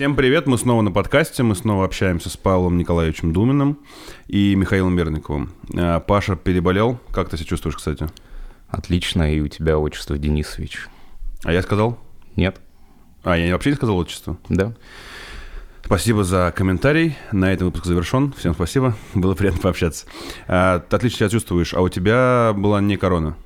Всем привет, мы снова на подкасте, мы снова общаемся с Павлом Николаевичем Думиным и Михаилом Берниковым. А, Паша переболел, как ты себя чувствуешь, кстати? Отлично, и у тебя отчество Денисович. А я сказал? Нет. А, я вообще не сказал отчество? Да. Спасибо за комментарий. На этом выпуск завершен. Всем спасибо. Было приятно пообщаться. А, ты отлично себя чувствуешь. А у тебя была не корона?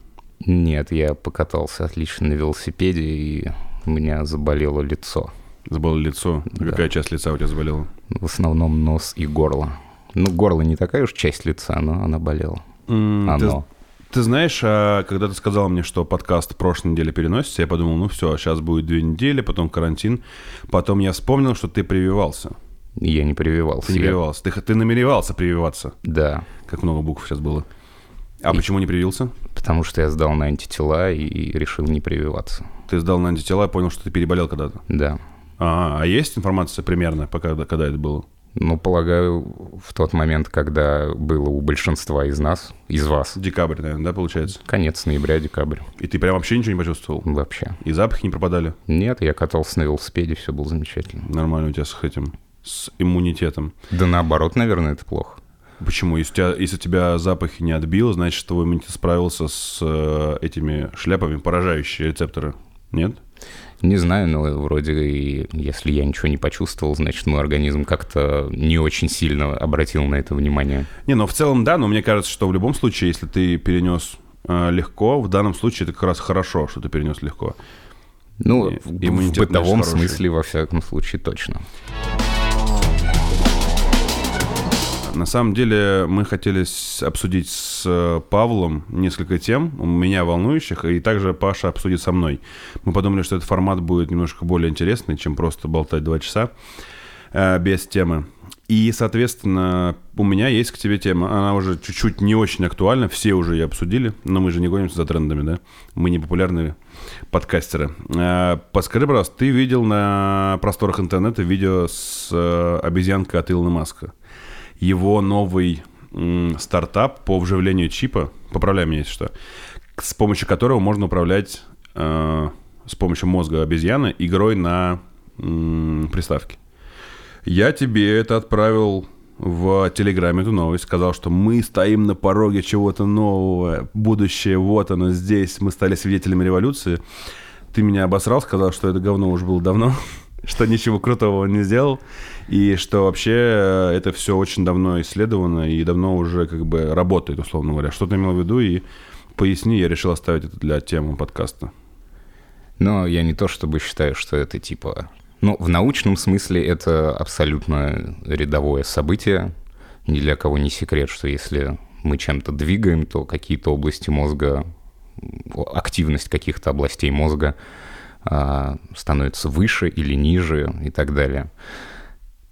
Нет, я покатался отлично на велосипеде, и у меня заболело лицо. Заболело лицо? Да. Какая часть лица у тебя заболела? В основном нос и горло. Ну, горло не такая уж часть лица, но она болела. Mm, Оно. Ты, ты знаешь, а когда ты сказал мне, что подкаст прошлой неделе переносится, я подумал, ну все, сейчас будет две недели, потом карантин. Потом я вспомнил, что ты прививался. Я не прививался. Ты не я... прививался. Ты, ты намеревался прививаться. Да. Как много букв сейчас было. А и... почему не привился? Потому что я сдал на антитела и решил не прививаться. Ты сдал на антитела и понял, что ты переболел когда-то? Да. А, а есть информация примерно, пока, когда это было? Ну, полагаю, в тот момент, когда было у большинства из нас, из вас. Декабрь, наверное, да, получается? Конец ноября, декабрь. И ты прям вообще ничего не почувствовал? Вообще. И запахи не пропадали? Нет, я катался на велосипеде, все было замечательно. Нормально у тебя с этим, с иммунитетом. Да наоборот, наверное, это плохо. Почему? Если, у тебя, если тебя запахи не отбило, значит, твой иммунитет справился с э, этими шляпами, поражающие рецепторы. Нет? Не знаю, но вроде и если я ничего не почувствовал, значит, мой организм как-то не очень сильно обратил на это внимание. Не, ну в целом да, но мне кажется, что в любом случае, если ты перенес э, легко, в данном случае это как раз хорошо, что ты перенес легко. Ну, и, в, в бытовом смысле, во всяком случае, точно. На самом деле мы хотели обсудить с э, Павлом несколько тем, у меня волнующих, и также Паша обсудит со мной. Мы подумали, что этот формат будет немножко более интересный, чем просто болтать два часа э, без темы. И, соответственно, у меня есть к тебе тема. Она уже чуть-чуть не очень актуальна, все уже ее обсудили, но мы же не гонимся за трендами, да? Мы не популярные подкастеры. Э, подскажи, пожалуйста, ты видел на просторах интернета видео с обезьянкой от Илона Маска? Его новый стартап по вживлению чипа, поправляй меня, если что, с помощью которого можно управлять э, с помощью мозга обезьяны игрой на м, приставке. Я тебе это отправил в Телеграме эту новость, сказал, что мы стоим на пороге чего-то нового, будущее вот оно здесь, мы стали свидетелями революции. Ты меня обосрал, сказал, что это говно уже было давно, что ничего крутого он не сделал. И что вообще э, это все очень давно исследовано и давно уже как бы работает, условно говоря. Что ты имел в виду и поясни, я решил оставить это для темы подкаста. Но я не то чтобы считаю, что это типа... Ну, в научном смысле это абсолютно рядовое событие. Ни для кого не секрет, что если мы чем-то двигаем, то какие-то области мозга, активность каких-то областей мозга а, становится выше или ниже и так далее.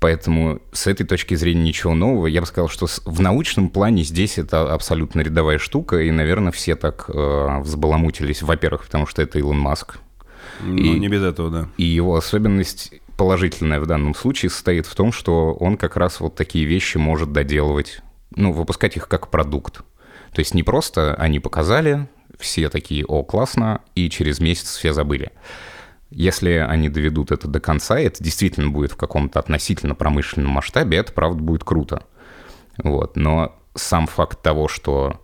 Поэтому с этой точки зрения ничего нового. Я бы сказал, что в научном плане здесь это абсолютно рядовая штука, и, наверное, все так э, взбаламутились. Во-первых, потому что это Илон Маск. Ну, и, не без этого, да. И его особенность положительная в данном случае состоит в том, что он как раз вот такие вещи может доделывать, ну, выпускать их как продукт. То есть не просто они показали, все такие, о, классно, и через месяц все забыли. Если они доведут это до конца, это действительно будет в каком-то относительно промышленном масштабе, это, правда, будет круто. Вот. Но сам факт того, что,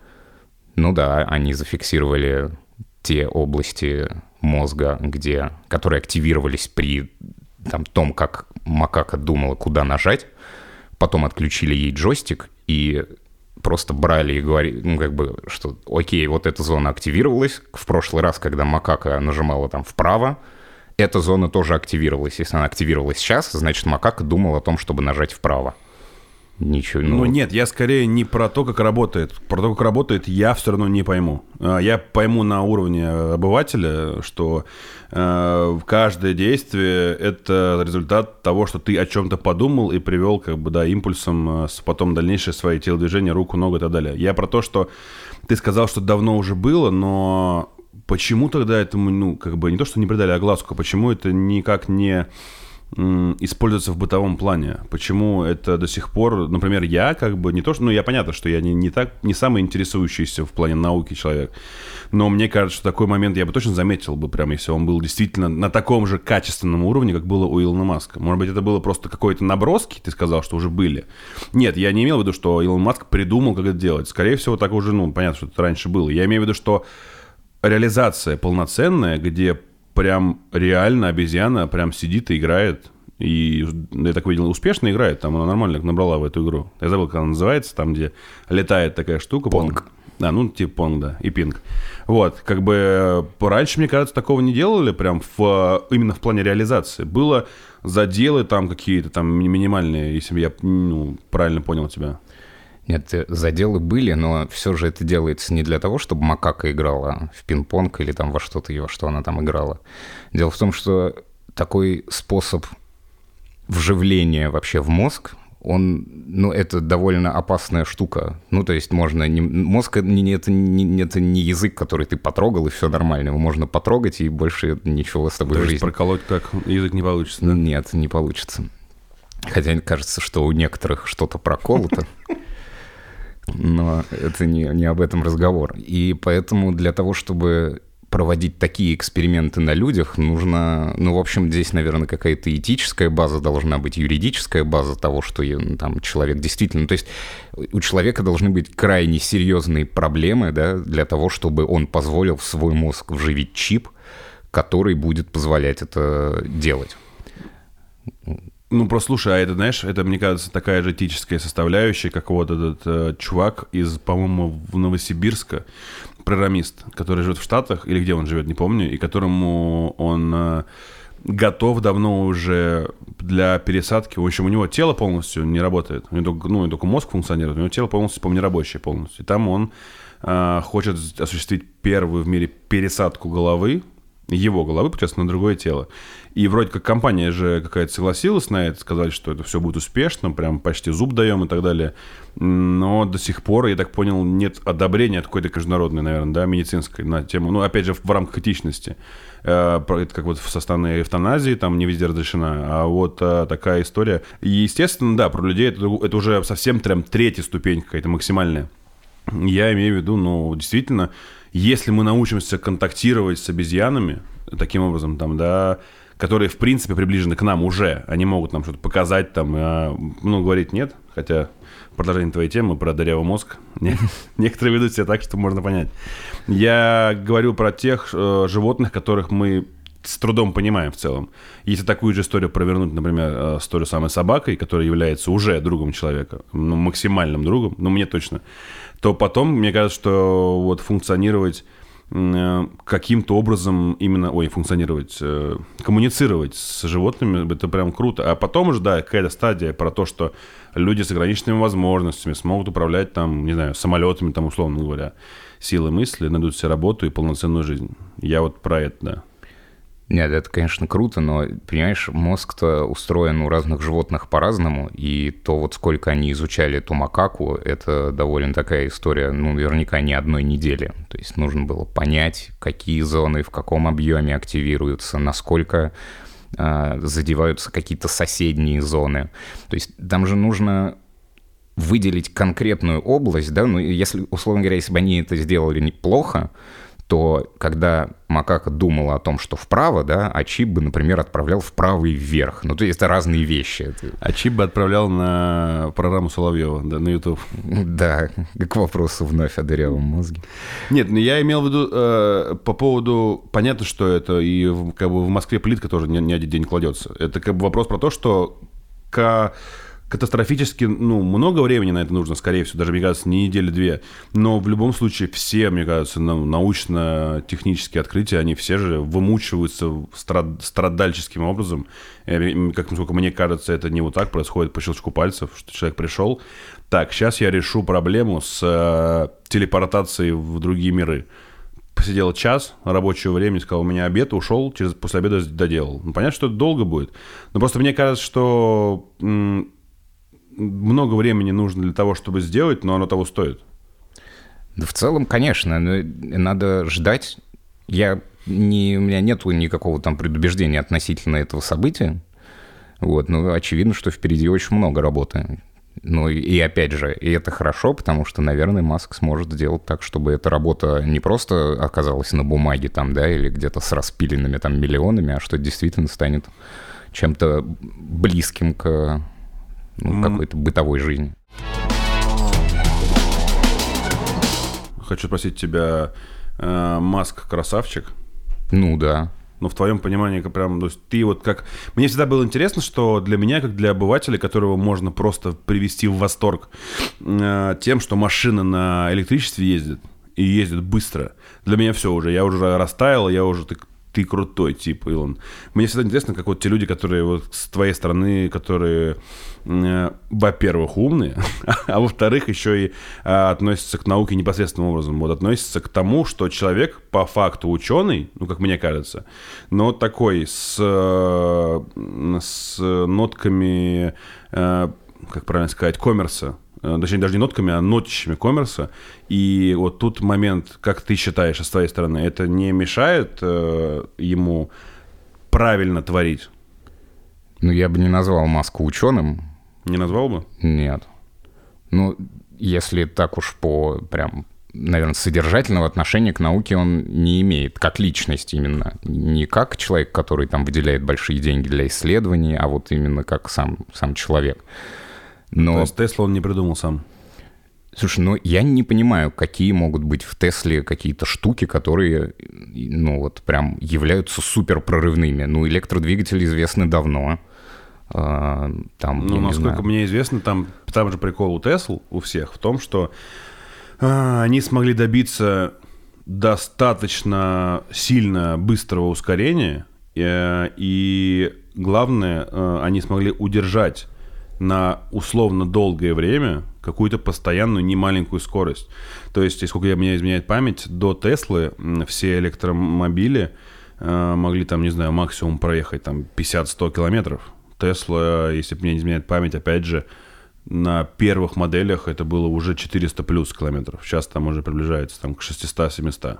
ну да, они зафиксировали те области мозга, где, которые активировались при там, том, как макака думала, куда нажать, потом отключили ей джойстик и просто брали и говорили, ну, как бы, что, окей, вот эта зона активировалась. В прошлый раз, когда макака нажимала там вправо, эта зона тоже активировалась. Если она активировалась сейчас, значит, макака думал о том, чтобы нажать вправо. Ничего. Ну... ну нет, я скорее не про то, как работает. Про то, как работает, я все равно не пойму. А, я пойму на уровне обывателя, что э, каждое действие это результат того, что ты о чем-то подумал и привел, как бы, да, импульсом э, потом дальнейшее свои телодвижения, руку, ногу и так далее. Я про то, что ты сказал, что давно уже было, но почему тогда этому, ну, как бы не то, что не придали огласку, а почему это никак не используется в бытовом плане. Почему это до сих пор, например, я как бы не то, что, ну, я понятно, что я не, не так, не самый интересующийся в плане науки человек, но мне кажется, что такой момент я бы точно заметил бы, прям, если он был действительно на таком же качественном уровне, как было у Илона Маска. Может быть, это было просто какой-то наброски, ты сказал, что уже были. Нет, я не имел в виду, что Илон Маск придумал, как это делать. Скорее всего, так уже, ну, понятно, что это раньше было. Я имею в виду, что реализация полноценная, где прям реально обезьяна прям сидит и играет. И я так видел, успешно играет. Там она нормально набрала в эту игру. Я забыл, как она называется, там, где летает такая штука. Понг. Да, ну, типа понг, да, и пинг. Вот, как бы раньше, мне кажется, такого не делали прям в, именно в плане реализации. Было заделы там какие-то там минимальные, если я ну, правильно понял тебя. Нет, э, заделы были, но все же это делается не для того, чтобы макака играла в пинг-понг или там во что-то, во что она там играла. Дело в том, что такой способ вживления вообще в мозг, он, ну, это довольно опасная штука. Ну, то есть можно... Не, мозг не, это, не, это не язык, который ты потрогал, и все нормально. Его можно потрогать, и больше ничего с тобой То в жизни... проколоть как язык не получится, да? Нет, не получится. Хотя кажется, что у некоторых что-то проколото но это не, не об этом разговор. И поэтому для того, чтобы проводить такие эксперименты на людях, нужно, ну, в общем, здесь, наверное, какая-то этическая база должна быть, юридическая база того, что ну, там человек действительно... То есть у человека должны быть крайне серьезные проблемы, да, для того, чтобы он позволил в свой мозг вживить чип, который будет позволять это делать. Ну, просто слушай, а это, знаешь, это, мне кажется, такая же этическая составляющая, как вот этот э, чувак из, по-моему, в Новосибирска, программист, который живет в Штатах, или где он живет, не помню, и которому он э, готов давно уже для пересадки. В общем, у него тело полностью не работает. У него только, ну, только мозг функционирует, у него тело полностью, по-моему, не рабочее полностью. И там он э, хочет осуществить первую в мире пересадку головы, его головы, получается, на другое тело. И вроде как компания же какая-то согласилась на это, сказали, что это все будет успешно, прям почти зуб даем и так далее. Но до сих пор, я так понял, нет одобрения от какой-то международной, наверное, да, медицинской на тему, ну, опять же, в рамках этичности. Э, это как вот со стороны эвтаназии, там не везде разрешена, а вот э, такая история. И, естественно, да, про людей это, это уже совсем прям третья ступень какая-то максимальная. Я имею в виду, ну, действительно, если мы научимся контактировать с обезьянами, таким образом, там, да, которые, в принципе, приближены к нам уже. Они могут нам что-то показать, там, а, ну, говорить нет, хотя продолжение твоей темы про дырявый мозг. Некоторые ведут себя так, что можно понять. Я говорю про тех э, животных, которых мы с трудом понимаем в целом. Если такую же историю провернуть, например, э, с той же самой собакой, которая является уже другом человека, ну, максимальным другом, ну, мне точно, то потом, мне кажется, что вот функционировать каким-то образом именно, ой, функционировать, э, коммуницировать с животными, это прям круто. А потом уже, да, какая-то стадия про то, что люди с ограниченными возможностями смогут управлять там, не знаю, самолетами, там, условно говоря, силой мысли, найдут себе работу и полноценную жизнь. Я вот про это, да. Нет, это, конечно, круто, но, понимаешь, мозг-то устроен у разных животных по-разному, и то вот сколько они изучали эту макаку, это довольно такая история, ну, наверняка не одной недели. То есть нужно было понять, какие зоны, в каком объеме активируются, насколько э, задеваются какие-то соседние зоны. То есть там же нужно выделить конкретную область, да, ну, если, условно говоря, если бы они это сделали неплохо, то когда макака думала о том, что вправо, да, а чип бы, например, отправлял вправо и вверх. Ну, то есть это разные вещи. А чип бы отправлял на программу Соловьева, да, на YouTube. Да, к вопросу вновь о дырявом мозге. Нет, ну я имел в виду э, по поводу... Понятно, что это и как бы в Москве плитка тоже не, не один день кладется. Это как бы вопрос про то, что... К катастрофически, ну, много времени на это нужно, скорее всего, даже, мне кажется, не недели-две. Но в любом случае все, мне кажется, научно-технические открытия, они все же вымучиваются страд страдальческим образом. И, как, насколько мне кажется, это не вот так происходит по щелчку пальцев, что человек пришел. Так, сейчас я решу проблему с э, телепортацией в другие миры посидел час рабочего времени, сказал, у меня обед, ушел, через, после обеда доделал. Ну, понятно, что это долго будет. Но просто мне кажется, что много времени нужно для того, чтобы сделать, но оно того стоит. В целом, конечно, надо ждать. Я не, у меня нет никакого там предубеждения относительно этого события. Вот, ну, очевидно, что впереди очень много работы. Ну и, и опять же, и это хорошо, потому что, наверное, Маск сможет сделать так, чтобы эта работа не просто оказалась на бумаге там, да, или где-то с распиленными там миллионами, а что действительно станет чем-то близким к ну, mm. какой-то бытовой жизни. Хочу спросить тебя, э, Маск красавчик? Ну да. Ну, в твоем понимании, как прям, то есть ты вот как... Мне всегда было интересно, что для меня, как для обывателя, которого можно просто привести в восторг э, тем, что машина на электричестве ездит, и ездит быстро. Для меня все уже, я уже растаял, я уже так ты крутой, типа, Илон. Мне всегда интересно, как вот те люди, которые вот с твоей стороны, которые, э, во-первых, умные, а во-вторых, еще и э, относятся к науке непосредственным образом. Вот относятся к тому, что человек по факту ученый, ну, как мне кажется, но такой с, э, с нотками, э, как правильно сказать, коммерса, точнее, даже не нотками, а нотищами коммерса. И вот тут момент, как ты считаешь, с твоей стороны, это не мешает э, ему правильно творить? Ну, я бы не назвал Маску ученым. Не назвал бы? Нет. Ну, если так уж по прям наверное, содержательного отношения к науке он не имеет, как личность именно. Не как человек, который там выделяет большие деньги для исследований, а вот именно как сам, сам человек. Но... То есть Тесла он не придумал сам? Слушай, ну я не понимаю, какие могут быть в Тесле какие-то штуки, которые, ну вот прям являются супер прорывными. Ну электродвигатели известны давно. А, там, ну, насколько мне известно, там, там же прикол у Тесл, у всех, в том, что а, они смогли добиться достаточно сильно быстрого ускорения, и, э, и главное, э, они смогли удержать на условно долгое время какую-то постоянную немаленькую скорость. То есть, сколько я меня изменяет память, до Теслы все электромобили э, могли там, не знаю, максимум проехать там 50-100 километров. Тесла, если мне не изменяет память, опять же, на первых моделях это было уже 400 плюс километров. Сейчас там уже приближается там, к 600-700.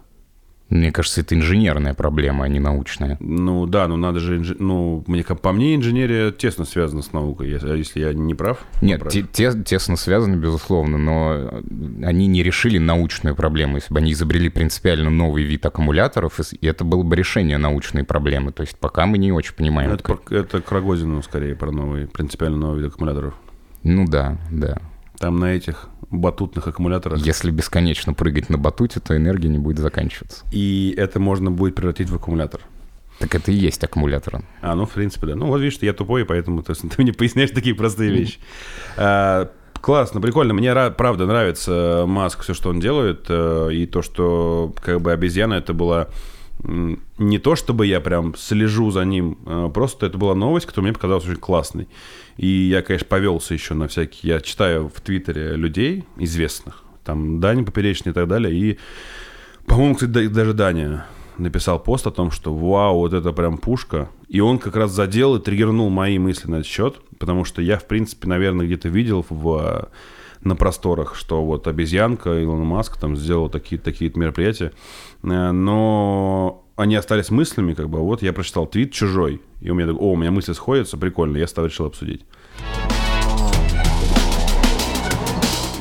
Мне кажется, это инженерная проблема, а не научная. Ну да, но надо же... Инж... Ну, мне, по мне, инженерия тесно связана с наукой, если я не прав. Нет, те, те, тесно связаны, безусловно, но они не решили научную проблему. Если бы они изобрели принципиально новый вид аккумуляторов, и это было бы решение научной проблемы. То есть пока мы не очень понимаем. Это, как... это к Рогозину скорее про новый, принципиально новый вид аккумуляторов. Ну да, да. Там на этих батутных аккумуляторах. Если бесконечно прыгать на батуте, то энергия не будет заканчиваться. И это можно будет превратить в аккумулятор. Так это и есть аккумулятор. А, ну, в принципе, да. Ну, вот видишь, я тупой, поэтому ты, ты мне поясняешь такие простые вещи. А, классно, прикольно. Мне, правда, нравится Маск, все, что он делает. Э, и то, что как бы обезьяна это была не то, чтобы я прям слежу за ним, а просто это была новость, которая мне показалась очень классной. И я, конечно, повелся еще на всякие... Я читаю в Твиттере людей известных, там Дани Поперечный и так далее, и, по-моему, кстати, даже Даня написал пост о том, что вау, вот это прям пушка. И он как раз задел и триггернул мои мысли на этот счет, потому что я, в принципе, наверное, где-то видел в, на просторах, что вот обезьянка, Илон Маск там сделал такие, такие мероприятия, э, но они остались мыслями, как бы, вот я прочитал твит чужой, и у меня, о, у меня мысли сходятся, прикольно, я стал решил обсудить.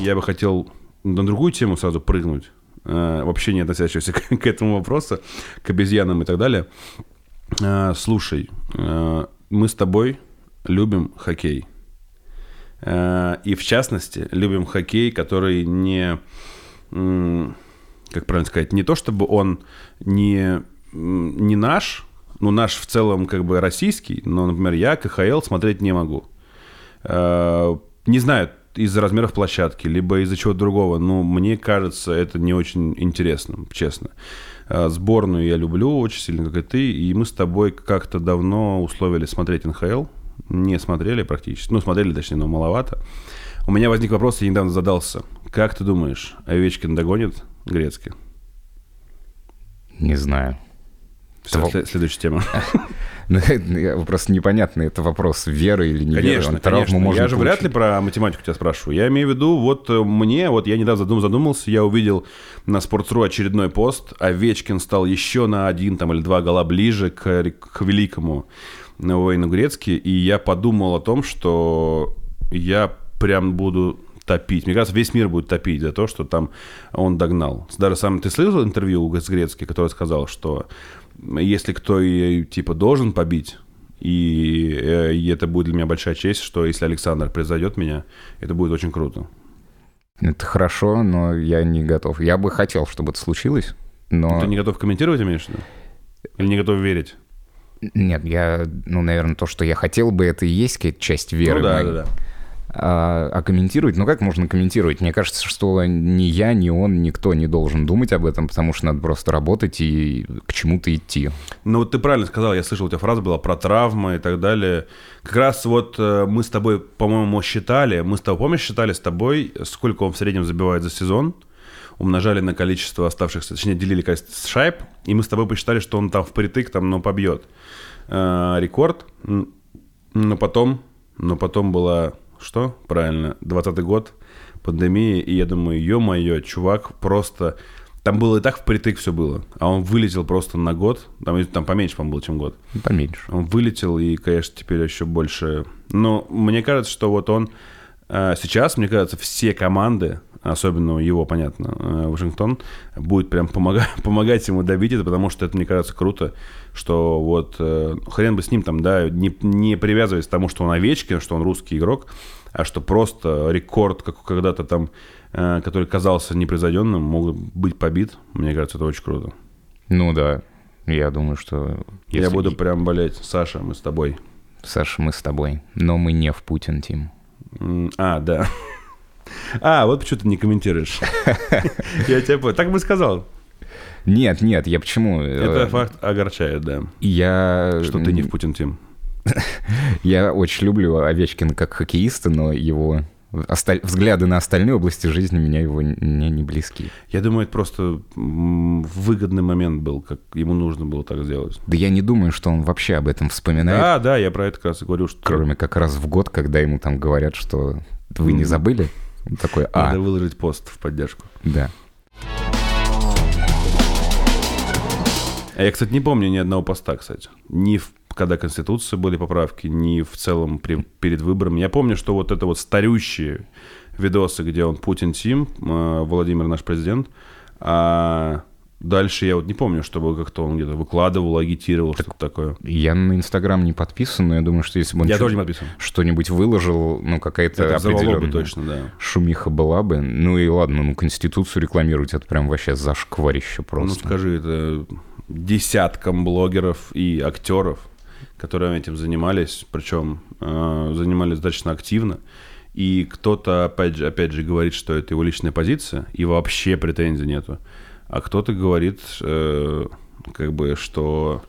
Я бы хотел на другую тему сразу прыгнуть, э, вообще не относящуюся к, к этому вопросу, к обезьянам и так далее. Э, слушай, э, мы с тобой любим хоккей. И в частности, любим хоккей, который не, как правильно сказать, не то чтобы он не не наш, ну, наш в целом как бы российский, но, например, я КХЛ смотреть не могу. Э, не знаю, из-за размеров площадки, либо из-за чего-то другого, но мне кажется, это не очень интересно, честно. Э, сборную я люблю очень сильно, как и ты, и мы с тобой как-то давно условили смотреть НХЛ, не смотрели практически, ну, смотрели, точнее, но маловато. У меня возник вопрос, я недавно задался. Как ты думаешь, Овечкин догонит Грецкий? Не знаю. Все, Тво- сле- следующая тема. Ну, это Просто непонятно, это вопрос веры или не веры. Конечно, Он травму конечно. можно Я же вряд ли получить. про математику тебя спрашиваю. Я имею в виду, вот э, мне, вот я недавно задум- задумался, я увидел на Sports.ru очередной пост, Овечкин стал еще на один там, или два гола ближе к, к великому Уэйну Грецки, и я подумал о том, что я прям буду топить. Мне кажется, весь мир будет топить за то, что там он догнал. Даже сам ты слышал интервью с Грецки, который сказал, что если кто и типа должен побить, и, э, и это будет для меня большая честь, что если Александр превзойдет меня, это будет очень круто. Это хорошо, но я не готов. Я бы хотел, чтобы это случилось, но... Ты не готов комментировать, имеешь в виду? Или не готов верить? Нет, я, ну, наверное, то, что я хотел бы, это и есть какая-то часть веры ну да, моей. да, да. А, а комментировать, ну как можно комментировать? Мне кажется, что ни я, ни он, никто не должен думать об этом, потому что надо просто работать и к чему-то идти. Ну вот ты правильно сказал, я слышал, у тебя фраза была про травмы и так далее. Как раз вот э, мы с тобой, по-моему, считали, мы с тобой, помнишь, считали с тобой, сколько он в среднем забивает за сезон, умножали на количество оставшихся, точнее, делили количество шайб, и мы с тобой посчитали, что он там впритык, там, ну, побьет э, рекорд. Но потом, но потом была, что? Правильно, 20 год, пандемия, и я думаю, ё-моё, чувак просто... Там было и так впритык все было, а он вылетел просто на год, там, там поменьше, по-моему, было, чем год. Поменьше. Он вылетел, и, конечно, теперь еще больше... Но мне кажется, что вот он... э, Сейчас, мне кажется, все команды, особенно его, понятно, э, Вашингтон, будет прям помогать, помогать ему добить это, потому что это, мне кажется, круто, что вот э, хрен бы с ним там, да, не, не привязываясь к тому, что он Овечкин, что он русский игрок, а что просто рекорд, как когда-то там, э, который казался непревзойденным, мог быть побит. Мне кажется, это очень круто. Ну да, я думаю, что... Я если- буду прям болеть. Саша, мы с тобой. Саша, мы с тобой, но мы не в Путин, Тим. А, да. А, вот почему ты не комментируешь. Я тебя понял. Так бы сказал. Нет, нет, я почему? Это Э, факт огорчает, да. Я... Что ты не в Путин Тим. Я очень люблю Овечкина как хоккеиста, но его осталь- взгляды на остальные области жизни меня его н- мне не близки. Я думаю, это просто выгодный момент был, как ему нужно было так сделать. Да я не думаю, что он вообще об этом вспоминает, Да, да, я про это как раз и говорю, что кроме как раз в год, когда ему там говорят, что вы не забыли? Он такой, а, надо выложить пост в поддержку. да. Я, кстати, не помню ни одного поста, кстати. Ни в, когда Конституции были поправки, ни в целом при- перед выборами. Я помню, что вот это вот старющие видосы, где он Путин Тим, э, Владимир наш президент, а дальше я вот не помню, чтобы как-то он где-то выкладывал, агитировал, что-то такое. Я на Инстаграм не подписан, но я думаю, что если бы он Я тоже не подписан. что-нибудь выложил, ну, какая-то взорвало бы определенная точно, да. шумиха была бы. Ну и ладно, ну, Конституцию рекламировать, это прям вообще зашкварище Ну, просто. скажи, это десяткам блогеров и актеров, которые этим занимались, причем э, занимались достаточно активно. И кто-то, опять же, опять же, говорит, что это его личная позиция, и вообще претензий нету. А кто-то говорит, э, как бы, что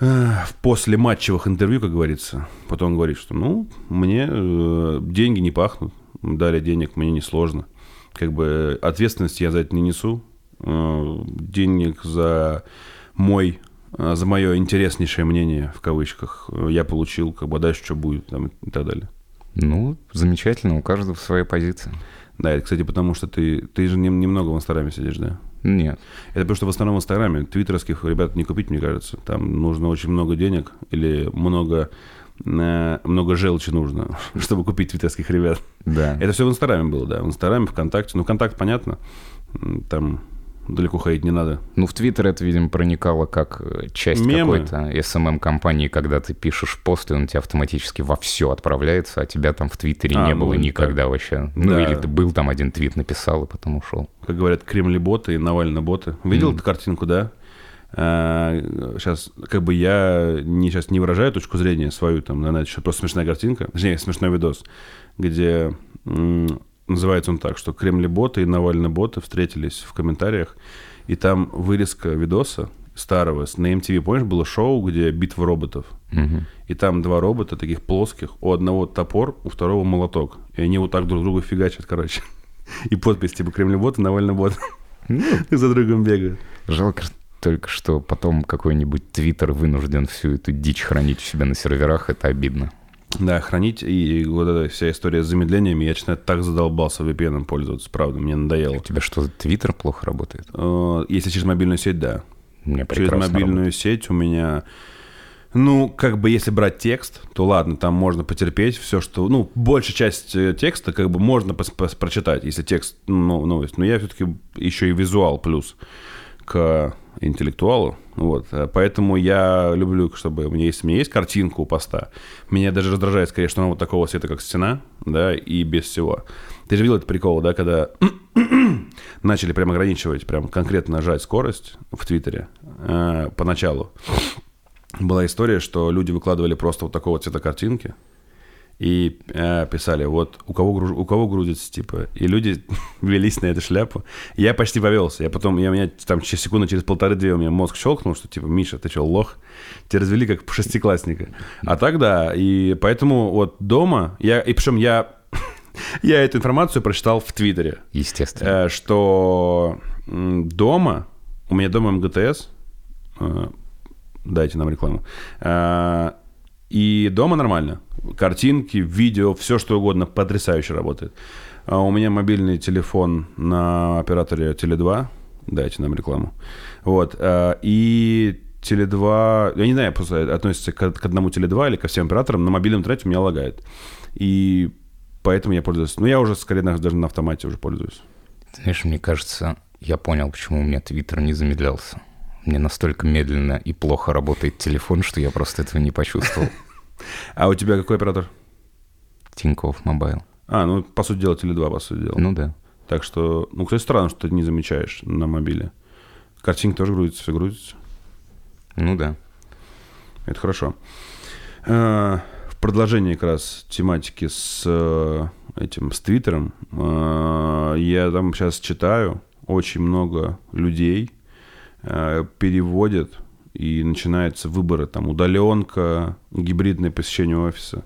э, в после матчевых интервью, как говорится, потом говорит, что, ну, мне э, деньги не пахнут, дали денег, мне несложно. Как бы ответственности я за это не несу. Денег за мой э, за мое интереснейшее мнение, в кавычках, э, я получил, как бы а дальше что будет, там, и так далее. Ну, замечательно, у каждого своя позиция. Да, это, кстати, потому что ты, ты же нем- немного в Инстаграме сидишь, да? Нет. Это потому что в основном в Инстаграме твиттерских ребят не купить, мне кажется. Там нужно очень много денег или много, э, много желчи нужно, чтобы купить твиттерских ребят. Да. Это все в Инстаграме было, да. В Инстаграме, ВКонтакте. Ну, ВКонтакте, понятно. Там далеко ходить не надо. Ну, в Твиттер это, видимо, проникало как э, часть какой-то SMM-компании, когда ты пишешь пост, и он тебе автоматически во все отправляется, а тебя там в Твиттере А, не ну, было никогда вообще. Ну, Да. или ты был там один твит написал, и потом ушел. Как говорят, Кремли-боты и Навальный-боты. Видел Мгм. эту картинку, да? сейчас, как бы я не, сейчас не выражаю точку зрения свою, там, на это еще просто смешная картинка, точнее, смешной видос, где называется он так, что Кремли-боты и Навальный-боты встретились в комментариях, и там вырезка видоса старого, на MTV, помнишь, было шоу, где битва роботов, Мгм. и там два робота таких плоских, у одного топор, у второго молоток, и они вот так друг друга фигачат, короче. И подпись типа Кремли-боты, Навальный-бот. Ну, за другом бегают. жалко, Только что потом какой-нибудь твиттер вынужден всю эту дичь хранить у себя на серверах, это обидно. Да, хранить и вот эта вся история с замедлениями, я, честно, так задолбался VPN пользоваться, правда, мне надоело. У тебя что, твиттер плохо работает? Э, Если через мобильную сеть, да. Меня Через мобильную работает. сеть у меня... Ну, как бы если брать текст, то ладно, там можно потерпеть все, что... Ну, большая часть э, текста как бы можно пос- пос- прочитать, если текст, ну, новость. Но я все-таки еще и визуал плюс к интеллектуалу. Вот. Э, Поэтому я люблю, чтобы у меня есть, у меня есть картинка у поста. Меня даже раздражает, скорее, что она вот такого цвета, как стена, да, и без всего. Ты же видел этот прикол, да, когда начали прям ограничивать, прям конкретно нажать скорость в Твиттере э, поначалу. Была история, что люди выкладывали просто вот такого цвета картинки и э, писали, вот у кого, груж- у кого грузится, типа. И люди велись на эту шляпу. Я почти повелся. Я потом, я меня там через секунду, через полторы-две у меня мозг щелкнул, что типа, Миша, ты что, лох? Тебя развели как шестиклассника. А так да. И поэтому вот дома, я, и причем я, я эту информацию прочитал в Твиттере Естественно. э, что дома, у меня дома МГТС, э, дайте нам рекламу, э, и дома нормально. Картинки, видео, все что угодно потрясающе работает. А у меня мобильный телефон на операторе Теле2, дайте нам рекламу. Вот, э, и Теле2, я не знаю, просто относится к, одному Теле2 или ко всем операторам, на мобильном интернете у меня лагает. И поэтому я пользуюсь. Ну, я уже, скорее, даже на автомате уже пользуюсь. Знаешь, мне кажется, я понял, почему у меня твиттер не замедлялся. Мне настолько медленно и плохо работает телефон, что я просто этого не почувствовал. А у тебя какой оператор? Тинькофф Мобайл. А, ну, по сути дела, Теле2, по сути дела. Ну да. Так что, ну, кстати, странно, что ты не замечаешь на мобиле. Картинки тоже грузится, все грузится. Ну да. Это хорошо. Э, В продолжении как раз тематики с э, этим, с Твиттером, э, я там сейчас читаю, очень много людей переводят, и начинаются выборы, там, удаленка, гибридное посещение офиса.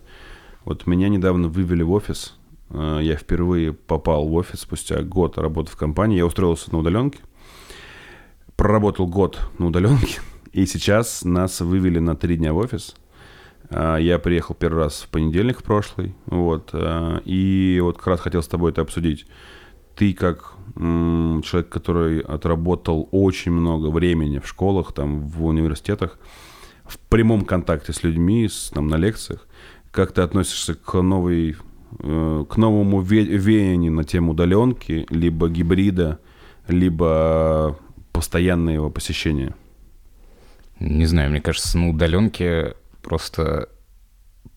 Вот меня недавно вывели в офис, Э, я впервые попал в офис спустя год работы в компании, я устроился на удаленке, проработал год на удаленке, и сейчас нас вывели на три дня в офис. А, Я приехал первый раз в понедельник в прошлый, вот, и вот как раз хотел с тобой это обсудить. Ты как человек, который отработал очень много времени в школах, там, в университетах, в прямом контакте с людьми, с, там, на лекциях, как ты относишься к новой, э, к новому ве- веянию на тему удаленки, либо гибрида, либо постоянное его посещение? Не знаю, мне кажется, на удаленке просто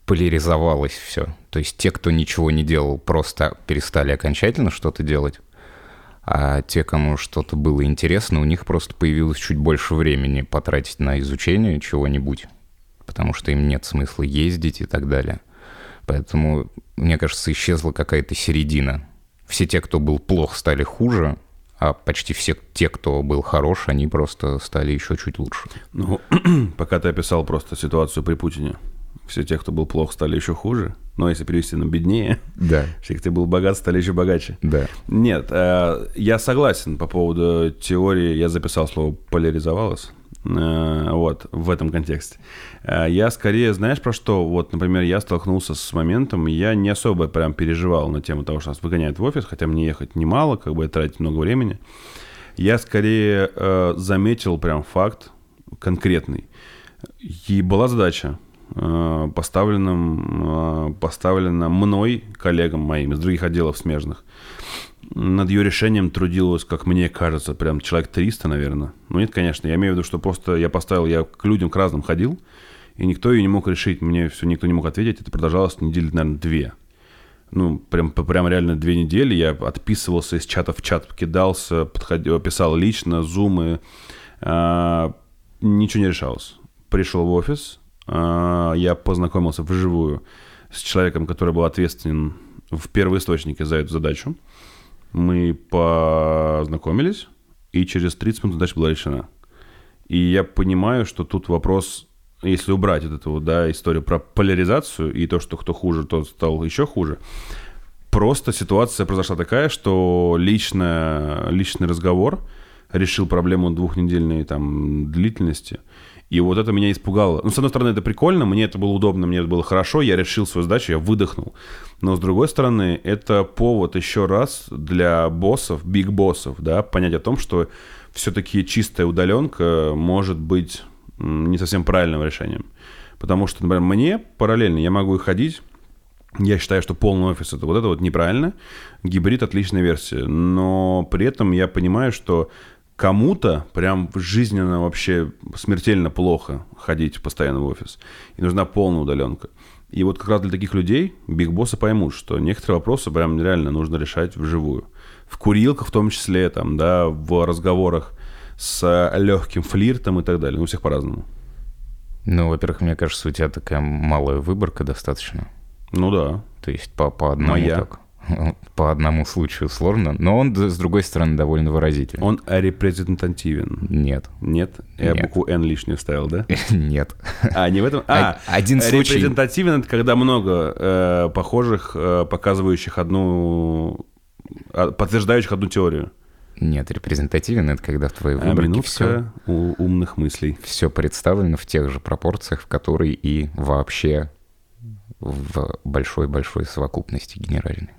поляризовалось все. То есть те, кто ничего не делал, просто перестали окончательно что-то делать. А те, кому что-то было интересно, у них просто появилось чуть больше времени потратить на изучение чего-нибудь. Потому что им нет смысла ездить и так далее. Поэтому, мне кажется, исчезла какая-то середина. Все те, кто был плох, стали хуже, а почти все те, кто был хорош, они просто стали еще чуть лучше. Ну, пока ты описал просто ситуацию при Путине, все те, кто был плох, стали еще хуже. Но если перевести на беднее, Да, все, кто был богат, стали еще богаче. да. Нет, э, я согласен по поводу теории, я записал слово «поляризовалось», э, вот, в этом контексте. Э, Я скорее, знаешь, про что? Вот, например, я столкнулся с моментом, я не особо прям переживал на тему того, что нас выгоняют в офис, хотя мне ехать немало, как бы тратить много времени. Я скорее заметил прям факт конкретный. И была задача, э, поставлена, э, поставлена мной, коллегам моим из других отделов смежных. Над ее решением трудилось, как мне кажется, прям человек 300, наверное. Ну нет, конечно, я имею в виду, что просто я поставил, я к людям, к разным ходил, и никто ее не мог решить, мне все никто не мог ответить. Это продолжалось недели, наверное, две. Ну, прям, прям реально две недели я отписывался из чата в чат, кидался, подходил, писал лично, зумы, а, ничего не решалось. Пришел в офис, я познакомился вживую с человеком, который был ответственен в первоисточнике за эту задачу. Мы познакомились, и через 30 минут задача была решена. И я понимаю, что тут вопрос, если убрать вот эту да, историю про поляризацию и то, что кто хуже, тот стал еще хуже, просто ситуация произошла такая, что лично, личный разговор решил проблему двухнедельной там длительности. И вот это меня испугало. Ну, с одной стороны, это прикольно, мне это было удобно, мне это было хорошо, я решил свою задачу, я выдохнул. Но с другой стороны, это повод еще раз для боссов, биг-боссов, да, понять о том, что все-таки чистая удаленка может быть не совсем правильным решением. Потому что, например, мне параллельно я могу и ходить, я считаю, что полный офис это вот это вот неправильно. Гибрид отличная версия. Но при этом я понимаю, что кому-то прям жизненно вообще смертельно плохо ходить постоянно в офис. И нужна полная удаленка. И вот как раз для таких людей биг боссы поймут, что некоторые вопросы прям реально нужно решать вживую. В курилках в том числе, там, да, в разговорах с легким флиртом и так далее. Ну, у всех по-разному. Ну, во-первых, мне кажется, у тебя такая малая выборка достаточно. Ну да. То есть по, по одному Моя. так. По одному случаю сложно, но он, с другой стороны, довольно выразительный. Он репрезентативен. Нет. Нет? Я Нет. букву «Н» лишнюю вставил, да? Нет. А, не в этом? А, Один случай. репрезентативен — это когда много э, похожих, э, показывающих одну... а, подтверждающих одну теорию. Нет, репрезентативен это когда в твоей А выборке все, минутка у- умных мыслей. все представлено в тех же пропорциях, в которые и вообще в большой-большой совокупности генеральной.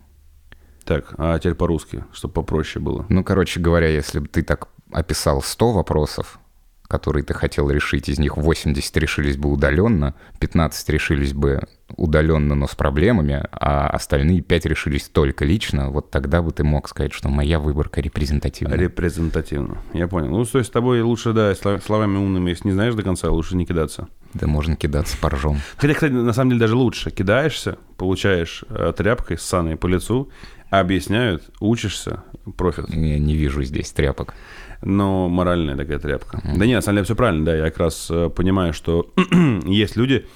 Так, а теперь по-русски, чтобы попроще было. Ну, короче говоря, если бы ты так описал 100 вопросов, которые ты хотел решить, из них 80 решились бы удаленно, 15 решились бы удаленно, но с проблемами, а остальные 5 решились только лично, вот тогда бы ты мог сказать, что моя выборка репрезентативна. Репрезентативно. Я понял. Ну, то есть с тобой лучше, да, слов- словами умными, если не знаешь до конца, лучше не кидаться. Да можно кидаться поржом. Хотя, кстати, на самом деле даже лучше. Кидаешься, получаешь э, тряпкой ссаной по лицу, объясняют, учишься, профит. Я не вижу здесь тряпок. Но моральная такая тряпка. Да нет, на самом деле все правильно, да. Я как раз э, понимаю, что есть люди,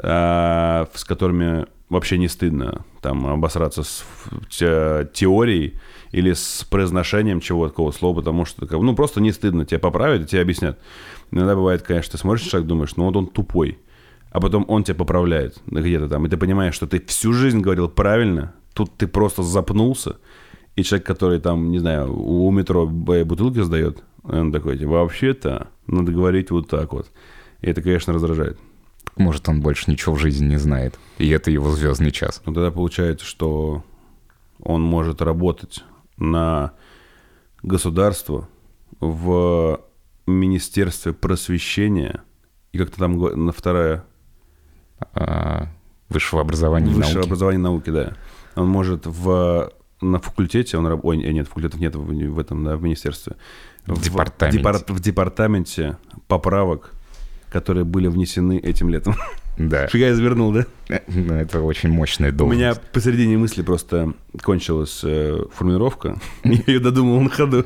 э, с которыми вообще не стыдно там обосраться с теорией или с произношением чего-то такого слова, потому что ну просто не стыдно, тебя поправят и тебе объяснят. Иногда бывает, конечно, ты смотришь на человека, думаешь, ну вот он тупой, а потом он тебя поправляет где-то там, и ты понимаешь, что ты всю жизнь говорил правильно, тут ты просто запнулся, и человек, который там, не знаю, у метро бутылки сдает, он такой, типа, вообще-то надо говорить вот так вот. И это, конечно, раздражает. Может, он больше ничего в жизни не знает. И это его звездный час. Но тогда получается, что он может работать на государство в Министерстве просвещения и как-то там на вторая А, высшего образования и высшее науки. образование и науки, да. Он может в на факультете, он ой, нет, факультетов нет в, в этом, да, в министерстве. В департаменте. депар- в департаменте поправок, которые были внесены этим летом. Да. Фига я извернул, да? Ну, это очень мощная У должность. меня посередине мысли просто кончилась э, формулировка. Я ее додумал на ходу.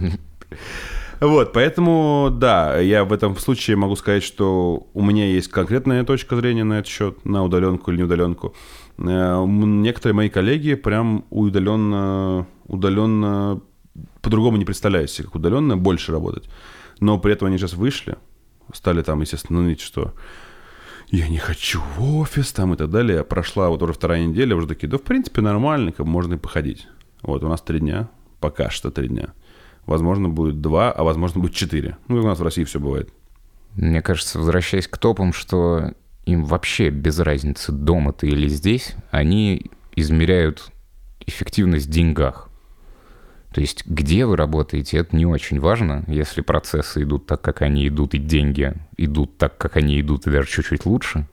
Вот, поэтому, да, я в этом случае могу сказать, что у меня есть конкретная точка зрения на этот счет, на удаленку или не удаленку. Э, Некоторые мои коллеги прям удаленно, удаленно по-другому не представляют себе, как удаленно больше работать. Но при этом они сейчас вышли, стали там, естественно, ныть, что я не хочу в офис там и так далее. Прошла вот уже вторая неделя, уже такие, да, в принципе, нормально, как можно и походить. Вот, у нас три дня, пока что три дня. Возможно, будет два, а возможно, будет четыре. Ну, как у нас в России все бывает. Мне кажется, возвращаясь к топам, что им вообще без разницы, дома ты или здесь, они измеряют эффективность в деньгах. То есть, где вы работаете, это не очень важно. Если процессы идут так, как они идут, и деньги идут так, как они идут, и даже чуть-чуть лучше,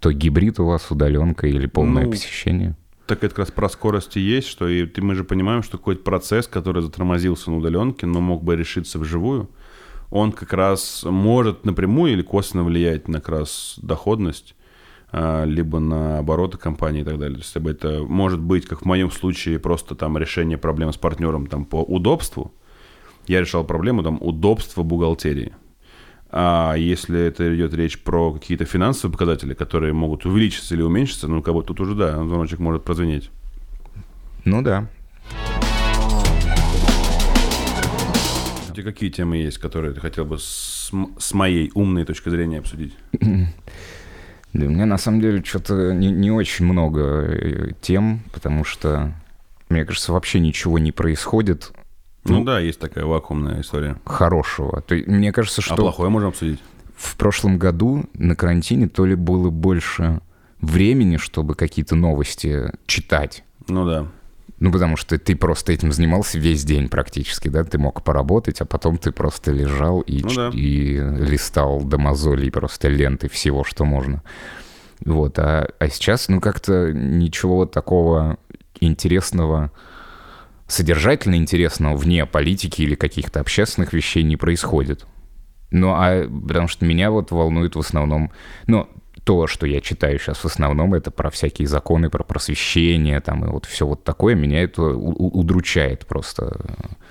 то гибрид у вас удаленка или полное Ну, посещение. Так это как раз про скорость и есть, что и мы же понимаем, что какой-то процесс, который затормозился на удаленке, но мог бы решиться вживую, он как раз может напрямую или косвенно влиять на как раз доходность, а, либо на обороты компании и так далее. То есть это может быть, как в моем случае, просто там решение проблем с партнером там, по удобству. Я решал проблему там удобства бухгалтерии. А если это идет речь про какие-то финансовые показатели, которые могут увеличиться или уменьшиться, ну, как бы тут уже, да, звоночек может прозвенеть. Ну да. Тебя какие темы есть, которые ты хотел бы с, с моей умной точки зрения обсудить? Да, у меня на самом деле что-то не, не очень много э, тем, потому что, мне кажется, вообще ничего не происходит Ну, да, есть такая вакуумная история. хорошего. То мне кажется, что А плохое можем обсудить? в прошлом году на карантине то ли было больше времени, чтобы какие-то новости читать. Ну да. Ну, потому что ты просто этим занимался весь день практически, да? Ты мог поработать, а потом ты просто лежал и, Ну да. и листал до мозолей просто ленты всего, что можно. Вот, а, а сейчас, ну, как-то ничего такого интересного, содержательно интересного вне политики или каких-то общественных вещей не происходит. Ну, а потому что меня вот волнует в основном, ну, то, что я читаю сейчас в основном, это про всякие законы, про просвещение, там, и вот все вот такое, меня это удручает просто.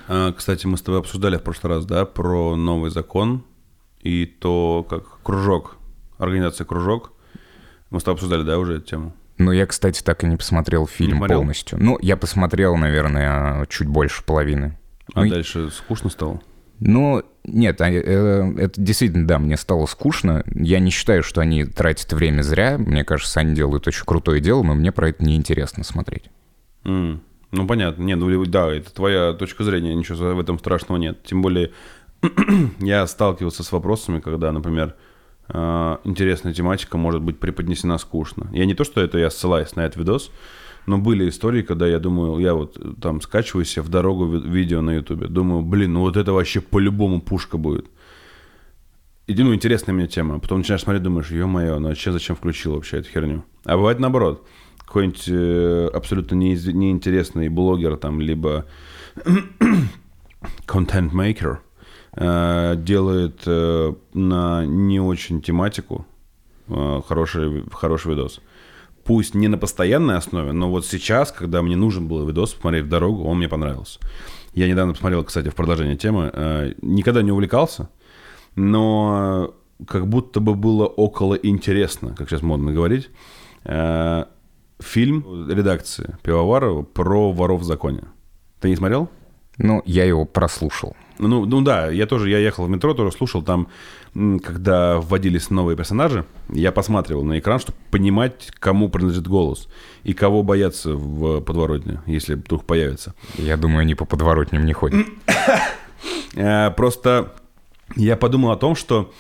А, кстати, мы с тобой обсуждали в прошлый раз, да, про новый закон и то, как кружок, организация кружок. Мы с тобой обсуждали, да, уже эту тему? Но я, кстати, так и не посмотрел фильм смотрел? полностью. Ну, я посмотрел, наверное, чуть больше половины. А Ну, дальше скучно стало? Ну, нет, а, э, это действительно, да, мне стало скучно. Я не считаю, что они тратят время зря. Мне кажется, они делают очень крутое дело, но мне про это неинтересно смотреть. М, Ну, понятно. Нет, ну, да, это твоя точка зрения, ничего в этом страшного нет. Тем более, я сталкивался с вопросами, когда, например, э, интересная тематика может быть преподнесена скучно. Я не то, что это я ссылаюсь на этот видос, но были истории, когда я думаю, я вот э, там скачиваю себе в дорогу ви- видео на ютубе, думаю, блин, ну вот это вообще по-любому пушка будет. И, ну, интересная мне тема. А Потом начинаешь смотреть, думаешь, ё-моё, ну а че, зачем включил вообще эту херню? А бывает наоборот. Какой-нибудь э, абсолютно неиз- неинтересный блогер там, либо контент-мейкер э, делает э, на не очень тематику э, хороший, хороший видос. Пусть не на постоянной основе, но вот сейчас, когда мне нужен был видос посмотреть в дорогу, он мне понравился. Я недавно посмотрел, кстати, в продолжение темы. э, никогда не увлекался, но как будто бы было около интересно, как сейчас модно говорить, э, фильм редакции Пивоварова про воров в законе. Ты не смотрел? Ну, я его прослушал. Ну, ну да, я тоже, я ехал в метро, тоже слушал там, когда вводились новые персонажи, я посматривал на экран, чтобы понимать, кому принадлежит голос и кого бояться в подворотне, если вдруг появится. Я думаю, они по подворотням не ходят. Э, Просто я подумал о том, что